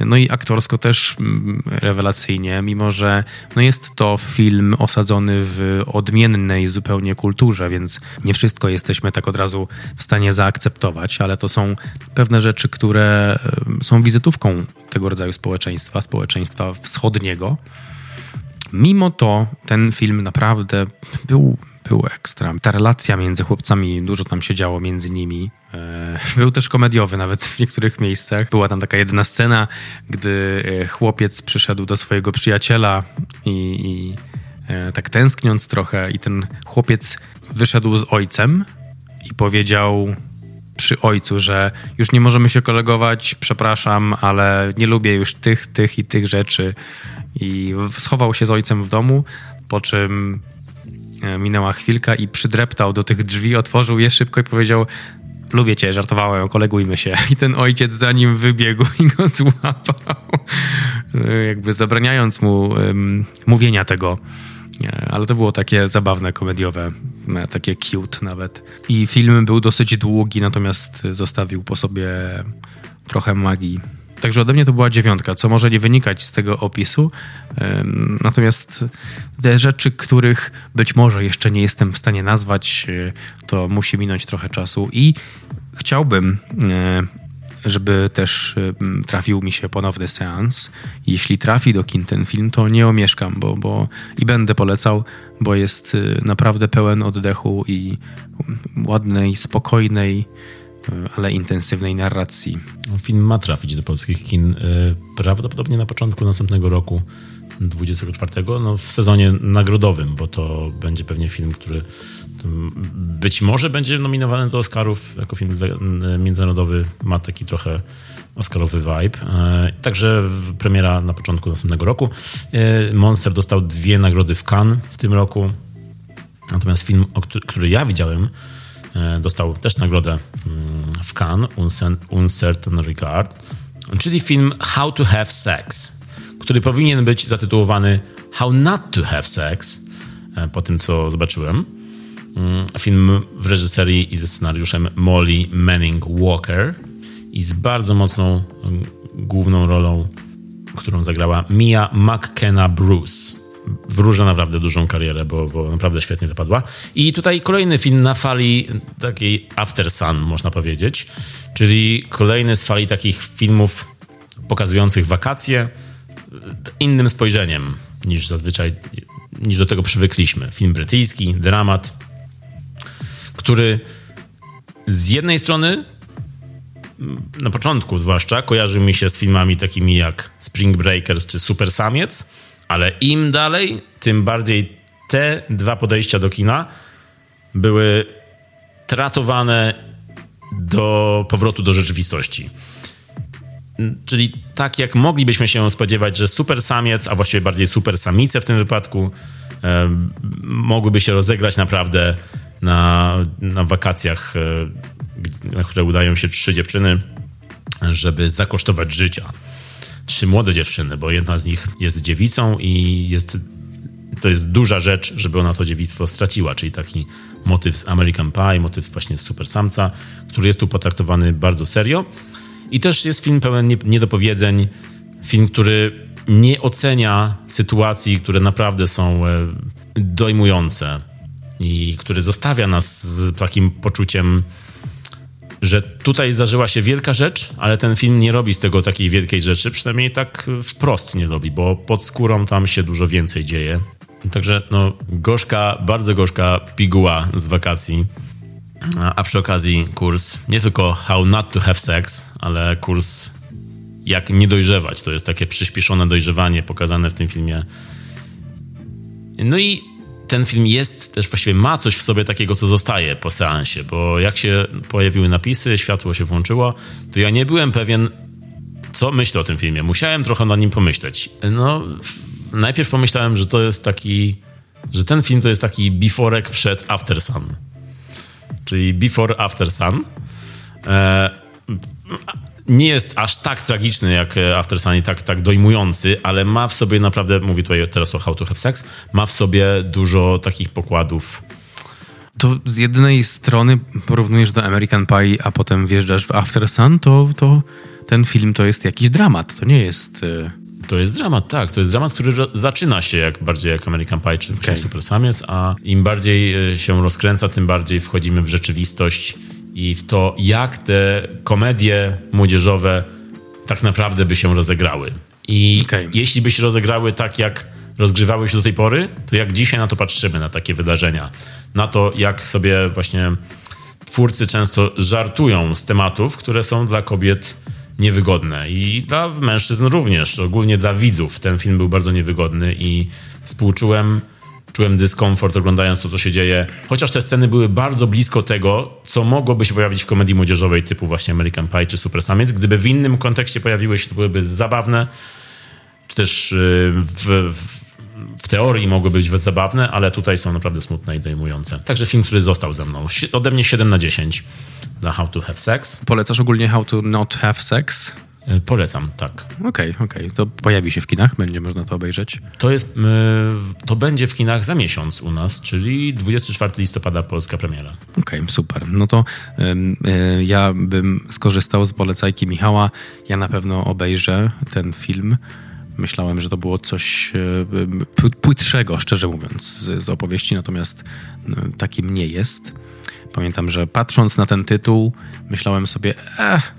No i aktorsko też mm, rewelacyjnie, mimo że no jest to film osadzony w odmiennej zupełnie kulturze, więc nie wszystko jesteśmy tak od razu w stanie zaakceptować, ale to są pewne rzeczy, które są wizytówką tego rodzaju społeczeństwa, społeczeństwa wschodniego. Mimo to ten film naprawdę był był ekstra. Ta relacja między chłopcami, dużo tam się działo między nimi. E, był też komediowy nawet w niektórych miejscach. Była tam taka jedna scena, gdy e, chłopiec przyszedł do swojego przyjaciela i, i e, tak tęskniąc trochę i ten chłopiec wyszedł z ojcem i powiedział przy ojcu, że już nie możemy się kolegować, przepraszam, ale nie lubię już tych, tych i tych rzeczy. I schował się z ojcem w domu, po czym minęła chwilka i przydreptał do tych drzwi, otworzył je szybko i powiedział lubię cię, żartowałem, kolegujmy się. I ten ojciec za nim wybiegł i go złapał, e, jakby zabraniając mu um, mówienia tego. E, ale to było takie zabawne, komediowe, takie cute nawet. I film był dosyć długi, natomiast zostawił po sobie trochę magii. Także ode mnie to była dziewiątka, co może nie wynikać z tego opisu. Natomiast te rzeczy, których być może jeszcze nie jestem w stanie nazwać, e, to musi minąć trochę czasu i chciałbym e, żeby też trafił mi się ponowny seans. Jeśli trafi do kin ten film, to nie omieszkam, bo, bo i będę polecał, bo jest e, naprawdę pełen oddechu i ładnej, spokojnej, ale intensywnej narracji. Film ma trafić do polskich kin e, prawdopodobnie na początku następnego roku, 24, no w sezonie nagrodowym, bo to będzie pewnie film, który być może będzie nominowany do Oscarów jako film międzynarodowy, ma taki trochę Oscarowy vibe. E, także premiera na początku następnego roku. Monster dostał dwie nagrody w Cannes w tym roku. Natomiast film, który ja widziałem, dostał też nagrodę mm, w Cannes, Uncertain Regard, czyli film How to Have Sex, który powinien być zatytułowany How Not to Have Sex, e, po tym co zobaczyłem. Mm, film w reżyserii i ze scenariuszem Molly Manning Walker i z bardzo mocną mm, główną rolą, którą zagrała Mia McKenna Bruce wróżę naprawdę dużą karierę, bo, bo naprawdę świetnie wypadła. I tutaj kolejny film na fali takiej After Sun, można powiedzieć, czyli kolejny z fali takich filmów pokazujących wakacje innym spojrzeniem niż zazwyczaj, niż do tego przywykliśmy. Film brytyjski, dramat, który z jednej strony na początku zwłaszcza kojarzył mi się z filmami takimi jak Spring Breakers czy Super Samiec, ale im dalej, tym bardziej te dwa podejścia do kina były tratowane do powrotu do rzeczywistości. Czyli tak jak moglibyśmy się spodziewać, że super samiec, a właściwie bardziej super samice w tym wypadku, e, mogłyby się rozegrać naprawdę na, na wakacjach, e, na które udają się trzy dziewczyny, żeby zakosztować życia trzy młode dziewczyny, bo jedna z nich jest dziewicą i jest, to jest duża rzecz, żeby ona to dziewictwo straciła, czyli taki motyw z American Pie, motyw właśnie z Super Samca, który jest tu potraktowany bardzo serio. I też jest film pełen niedopowiedzeń, film, który nie ocenia sytuacji, które naprawdę są e, dojmujące i który zostawia nas z takim poczuciem, że tutaj zdarzyła się wielka rzecz, ale ten film nie robi z tego takiej wielkiej rzeczy, przynajmniej tak wprost nie robi, bo pod skórą tam się dużo więcej dzieje. Także no, gorzka, bardzo gorzka piguła z wakacji. A, przy okazji kurs nie tylko How Not to Have Sex, ale kurs jak nie dojrzewać. To jest takie przyspieszone dojrzewanie pokazane w tym filmie. No i ten film jest też właściwie ma coś w sobie takiego, co zostaje po seansie, bo jak się pojawiły napisy, światło się włączyło, to ja nie byłem pewien, co myślę o tym filmie. Musiałem trochę na nim pomyśleć. No, najpierw pomyślałem, że to jest taki, że ten film to jest taki beforek przed After Sun. Czyli Before After Sun. E, nie jest aż tak tragiczny jak e, After Sun i tak, tak dojmujący, ale ma w sobie naprawdę, mówię tutaj teraz o How to Have Sex, ma w sobie dużo takich pokładów. To z jednej strony porównujesz do American Pie, a potem wjeżdżasz w After Sun, to, to ten film to jest jakiś dramat, to nie jest... E, to jest dramat, tak. To jest dramat, który zaczyna się jak bardziej jak American Pie czy okay. Super Samiec, a im bardziej e, się rozkręca, tym bardziej wchodzimy w rzeczywistość i w to, jak te komedie młodzieżowe tak naprawdę by się rozegrały. I okay. jeśli by się rozegrały tak, jak rozgrywały się do tej pory, to jak dzisiaj na to patrzymy, na takie wydarzenia, na to, jak sobie właśnie twórcy często żartują z tematów, które są dla kobiet niewygodne i dla mężczyzn również, ogólnie dla widzów. Ten film był bardzo niewygodny i współczułem czułem dyskomfort oglądając to, co się dzieje. Chociaż te sceny były bardzo blisko tego, co mogłoby się pojawić w komedii młodzieżowej typu właśnie American Pie czy Super Samiec. Gdyby w innym kontekście pojawiły się, to byłyby zabawne, czy też y, w, w w teorii mogły być zabawne, ale tutaj są naprawdę smutne i dojmujące. Także film, który został ze mną. Ode mnie 7 na 10 dla How to Have Sex. Polecasz ogólnie How to Not Have Sex? E, polecam, tak. Okej, okay, okej. Okay. To pojawi się w kinach, będzie można to obejrzeć? To jest, e, to będzie w kinach za miesiąc u nas, czyli 24 listopada polska premiera. Okej, okay, super. No to y, ja bym skorzystał z polecajki Michała. Ja na pewno obejrzę ten film. Myślałem, że to było coś płytszego, szczerze mówiąc, z, z opowieści, natomiast y, takim nie jest. Pamiętam, że patrząc na ten tytuł, myślałem sobie, eh,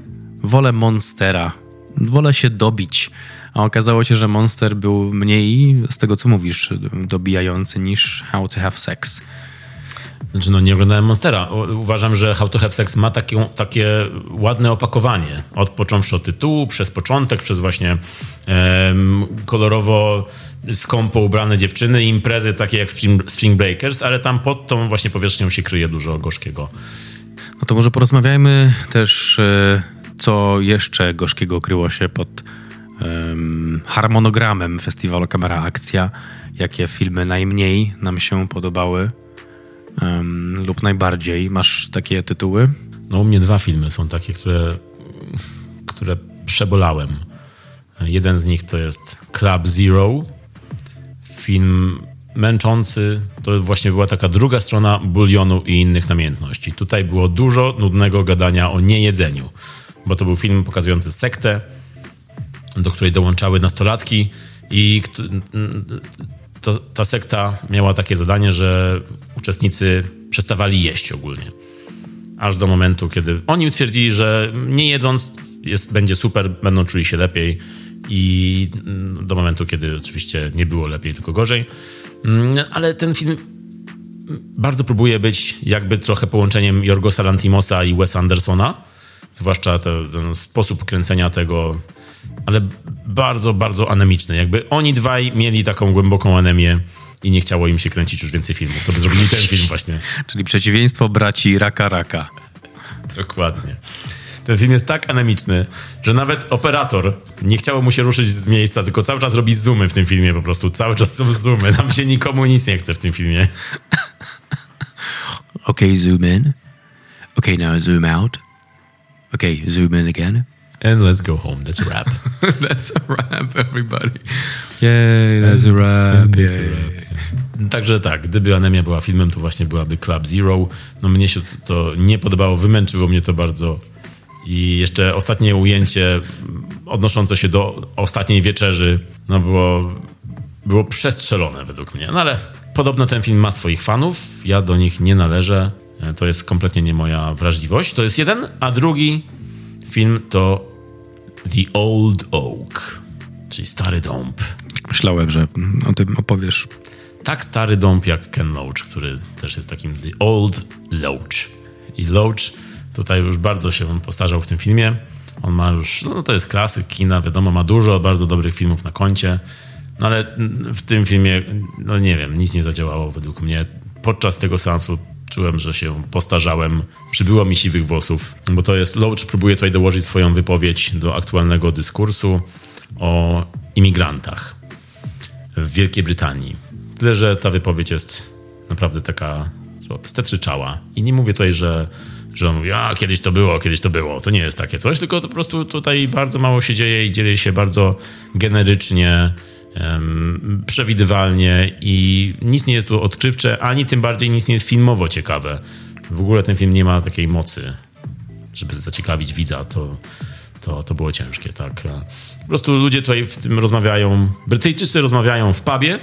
wolę Monstera, wolę się dobić. A okazało się, że Monster był mniej, z tego co mówisz, dobijający niż How to Have Sex. Znaczy, no nie oglądałem Monstera. Uważam, że How to Have Sex ma takie, takie ładne opakowanie. Od począwszy od tytułu, przez początek, przez właśnie em, kolorowo skąpo ubrane dziewczyny i imprezy takie jak Spring, Spring Breakers, ale tam pod tą właśnie powierzchnią się kryje dużo gorzkiego. No to może porozmawiajmy też e, co jeszcze gorzkiego kryło się pod um, harmonogramem festiwalu Kamera Akcja, jakie filmy najmniej nam się podobały um, lub najbardziej. Masz takie tytuły? No u mnie dwa filmy są takie, które, które przebolałem. Jeden z nich to jest Club Zero, film męczący. To właśnie była taka druga strona bulionu i innych namiętności. Tutaj było dużo nudnego gadania o niejedzeniu bo to był film pokazujący sektę, do której dołączały nastolatki i to, ta sekta miała takie zadanie, że uczestnicy przestawali jeść ogólnie. Aż do momentu, kiedy oni twierdzili, że nie jedząc jest, będzie super, będą czuli się lepiej i do momentu, kiedy oczywiście nie było lepiej, tylko gorzej. Mm, ale ten film bardzo próbuje być jakby trochę połączeniem Jorgosa Lantimosa i Wes Andersona, zwłaszcza te, ten sposób kręcenia tego, ale bardzo, bardzo anemiczny. Jakby oni dwaj mieli taką głęboką anemię i nie chciało im się kręcić już więcej filmów. To by zrobili ten film właśnie. Czyli przeciwieństwo braci Raka Raka. Dokładnie. Ten film jest tak anemiczny, że nawet operator nie chciało mu się ruszyć z miejsca, tylko cały czas robi zoomy w tym filmie po prostu. Cały czas są zoomy. Tam się nikomu nic nie chce w tym filmie. Okay, zoom in. Okay, now zoom out. Okay, zoom in again. And let's go home. That's a wrap. that's a wrap, everybody. Yay, that's a wrap. That's a wrap. Także tak, gdyby Anemia była filmem, to właśnie byłaby Club Zero. No mnie się to nie podobało, wymęczyło mnie to bardzo I jeszcze ostatnie ujęcie odnoszące się do ostatniej wieczerzy, no było, było przestrzelone według mnie. No ale podobno ten film ma swoich fanów, ja do nich nie należę. E, to jest kompletnie nie moja wrażliwość. To jest jeden, a drugi film to The Old Oak, czyli Stary Dąb. Myślałem, że o tym opowiesz. Tak stary dąb jak Ken Loach, który też jest takim The Old Loach. I Loach tutaj już bardzo się postarzał w tym filmie. On ma już, no to jest klasyk kina, wiadomo, ma dużo bardzo dobrych filmów na koncie. No ale w tym filmie, no nie wiem, nic nie zadziałało według mnie. Podczas tego seansu czułem, że się postarzałem, przybyło mi siwych włosów, bo to jest, Loach próbuje tutaj dołożyć swoją wypowiedź do aktualnego dyskursu o imigrantach w Wielkiej Brytanii. Tyle, że ta wypowiedź jest naprawdę taka stetryczała. I nie mówię tutaj, że, że on mówi, a kiedyś to było, kiedyś to było. To nie jest takie coś, tylko po prostu tutaj bardzo mało się dzieje i dzieje się bardzo generycznie, przewidywalnie i nic nie jest tu odkrywcze, ani tym bardziej nic nie jest filmowo ciekawe. W ogóle ten film nie ma takiej mocy, żeby zaciekawić widza. To, to, to było ciężkie, tak. Po prostu ludzie tutaj w tym rozmawiają, Brytyjczycy rozmawiają w pubie,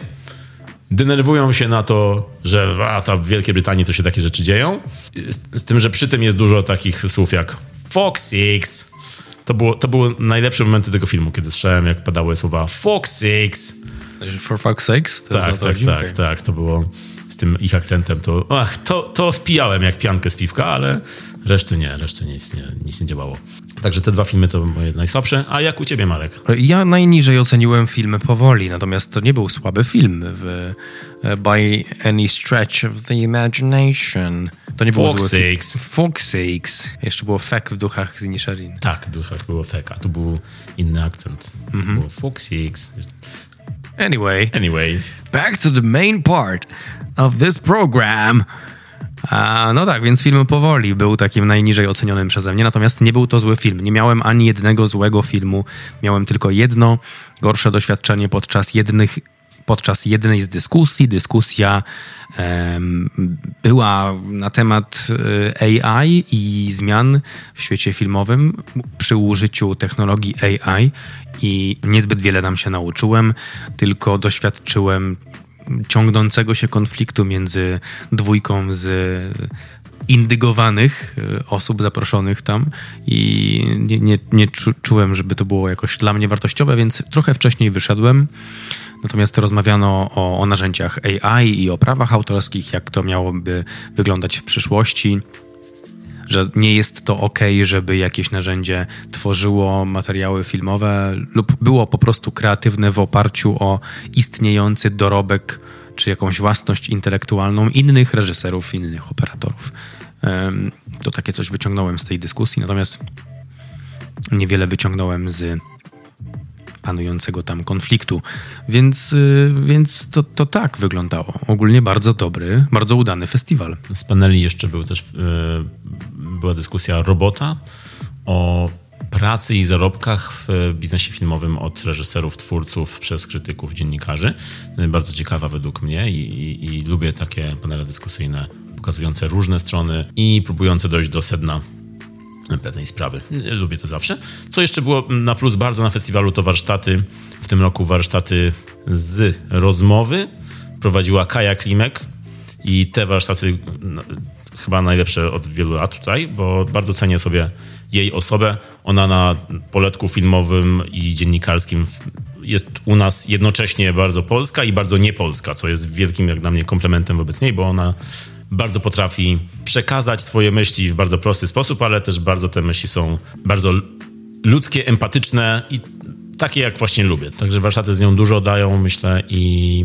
denerwują się na to, że a, ta w Wielkiej Brytanii to się takie rzeczy dzieją. Z, z tym, że przy tym jest dużo takich słów jak Fox Six. To, było, to były najlepsze momenty tego filmu, kiedy słyszałem, jak padały słowa Fox Six. For fuck's sakes? To tak, tak, tak, tak. To było z tym ich akcentem. To, ach, to, to spijałem jak piankę z piwka, ale reszty nie, reszty nic nie, nic nie działało. Także te dwa filmy to moje najsłabsze. A jak u ciebie, Marek? Ja najniżej oceniłem film powoli, natomiast to nie był słaby film w, e, by any stretch of the imagination. To nie było Fox Six. Fox Six. Jeszcze było fek w duchach z Inisherin. Tak, w duchach było fek, a tu był inny akcent. Mhm. Było Fox Six. Anyway. Anyway. Back to the main part of this program. A, no tak, więc film powoli był takim najniżej ocenionym przeze mnie, natomiast nie był to zły film. Nie miałem ani jednego złego filmu, miałem tylko jedno gorsze doświadczenie podczas jednych podczas jednej z dyskusji. Dyskusja um, była na temat e, AI i zmian w świecie filmowym przy użyciu technologii AI i niezbyt wiele tam się nauczyłem, tylko doświadczyłem ciągnączującego się konfliktu między dwójką z indygowanych e, osób zaproszonych tam i nie, nie, nie czułem, żeby to było jakoś dla mnie wartościowe, więc trochę wcześniej wyszedłem. Natomiast rozmawiano o, o narzędziach AI i o prawach autorskich, jak to miałoby wyglądać w przyszłości że nie jest to ok, żeby jakieś narzędzie tworzyło materiały filmowe lub było po prostu kreatywne w oparciu o istniejący dorobek czy jakąś własność intelektualną innych reżyserów, innych operatorów. To takie coś wyciągnąłem z tej dyskusji, natomiast niewiele wyciągnąłem z panującego tam konfliktu. Więc, y, więc to, to tak wyglądało. Ogólnie bardzo dobry, bardzo udany festiwal. Z paneli jeszcze był też, yy, była dyskusja robota o pracy i zarobkach w biznesie filmowym od reżyserów, twórców, przez krytyków, dziennikarzy. Bardzo ciekawa według mnie i, i, i lubię takie panele dyskusyjne pokazujące różne strony i próbujące dojść do sedna pewnej sprawy. Lubię to zawsze. Co jeszcze było na plus bardzo na festiwalu, to warsztaty. W tym roku warsztaty z rozmowy prowadziła Kaja Klimek i te warsztaty no, chyba najlepsze od wielu lat tutaj, bo bardzo cenię sobie jej osobę. Ona na poletku filmowym i dziennikarskim jest u nas jednocześnie bardzo polska i bardzo niepolska, co jest wielkim jak dla mnie komplementem wobec niej, bo ona bardzo potrafi przekazać swoje myśli w bardzo prosty sposób, ale też bardzo te myśli są bardzo ludzkie, empatyczne i takie, jak właśnie lubię. Także warsztaty z nią dużo dają, myślę, i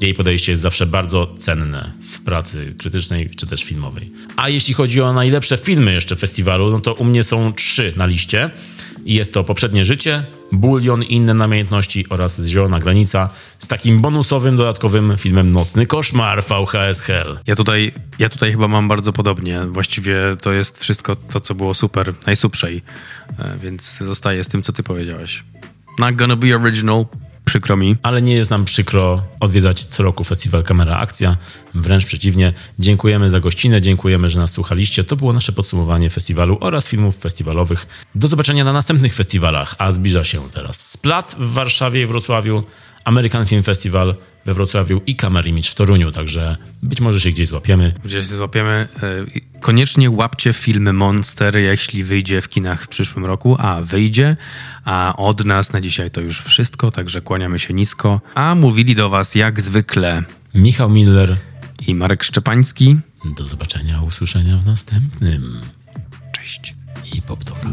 jej podejście jest zawsze bardzo cenne w pracy krytycznej czy też filmowej. A jeśli chodzi o najlepsze filmy jeszcze festiwalu, no to u mnie są trzy na liście. Jest to Poprzednie Życie, Bulion i inne namiętności oraz Zielona Granica z takim bonusowym, dodatkowym filmem Nocny Koszmar VHS Hell. Ja tutaj, ja tutaj chyba mam bardzo podobnie. Właściwie to jest wszystko to, co było super, najsuprzej. E, więc zostaję z tym, co ty powiedziałeś. Not gonna be original, Przykro mi. ale nie jest nam przykro odwiedzać co roku festiwal Kamera Akcja. Wręcz przeciwnie, dziękujemy za gościnę, dziękujemy, że nas słuchaliście. To było nasze podsumowanie festiwalu oraz filmów festiwalowych. Do zobaczenia na następnych festiwalach, a zbliża się teraz Splat w Warszawie i Wrocławiu, American Film Festival we Wrocławiu i Camera Image w Toruniu, także być może się gdzieś złapiemy. Gdzieś się złapiemy. E, Koniecznie łapcie film Monster, jeśli wyjdzie w kinach w przyszłym roku, a wyjdzie. A od nas na dzisiaj to już wszystko, także kłaniamy się nisko. A mówili do was jak zwykle Michał Miller, i Marek Szczepański. do zobaczenia, usłyszenia w następnym. Cześć. I poptokach.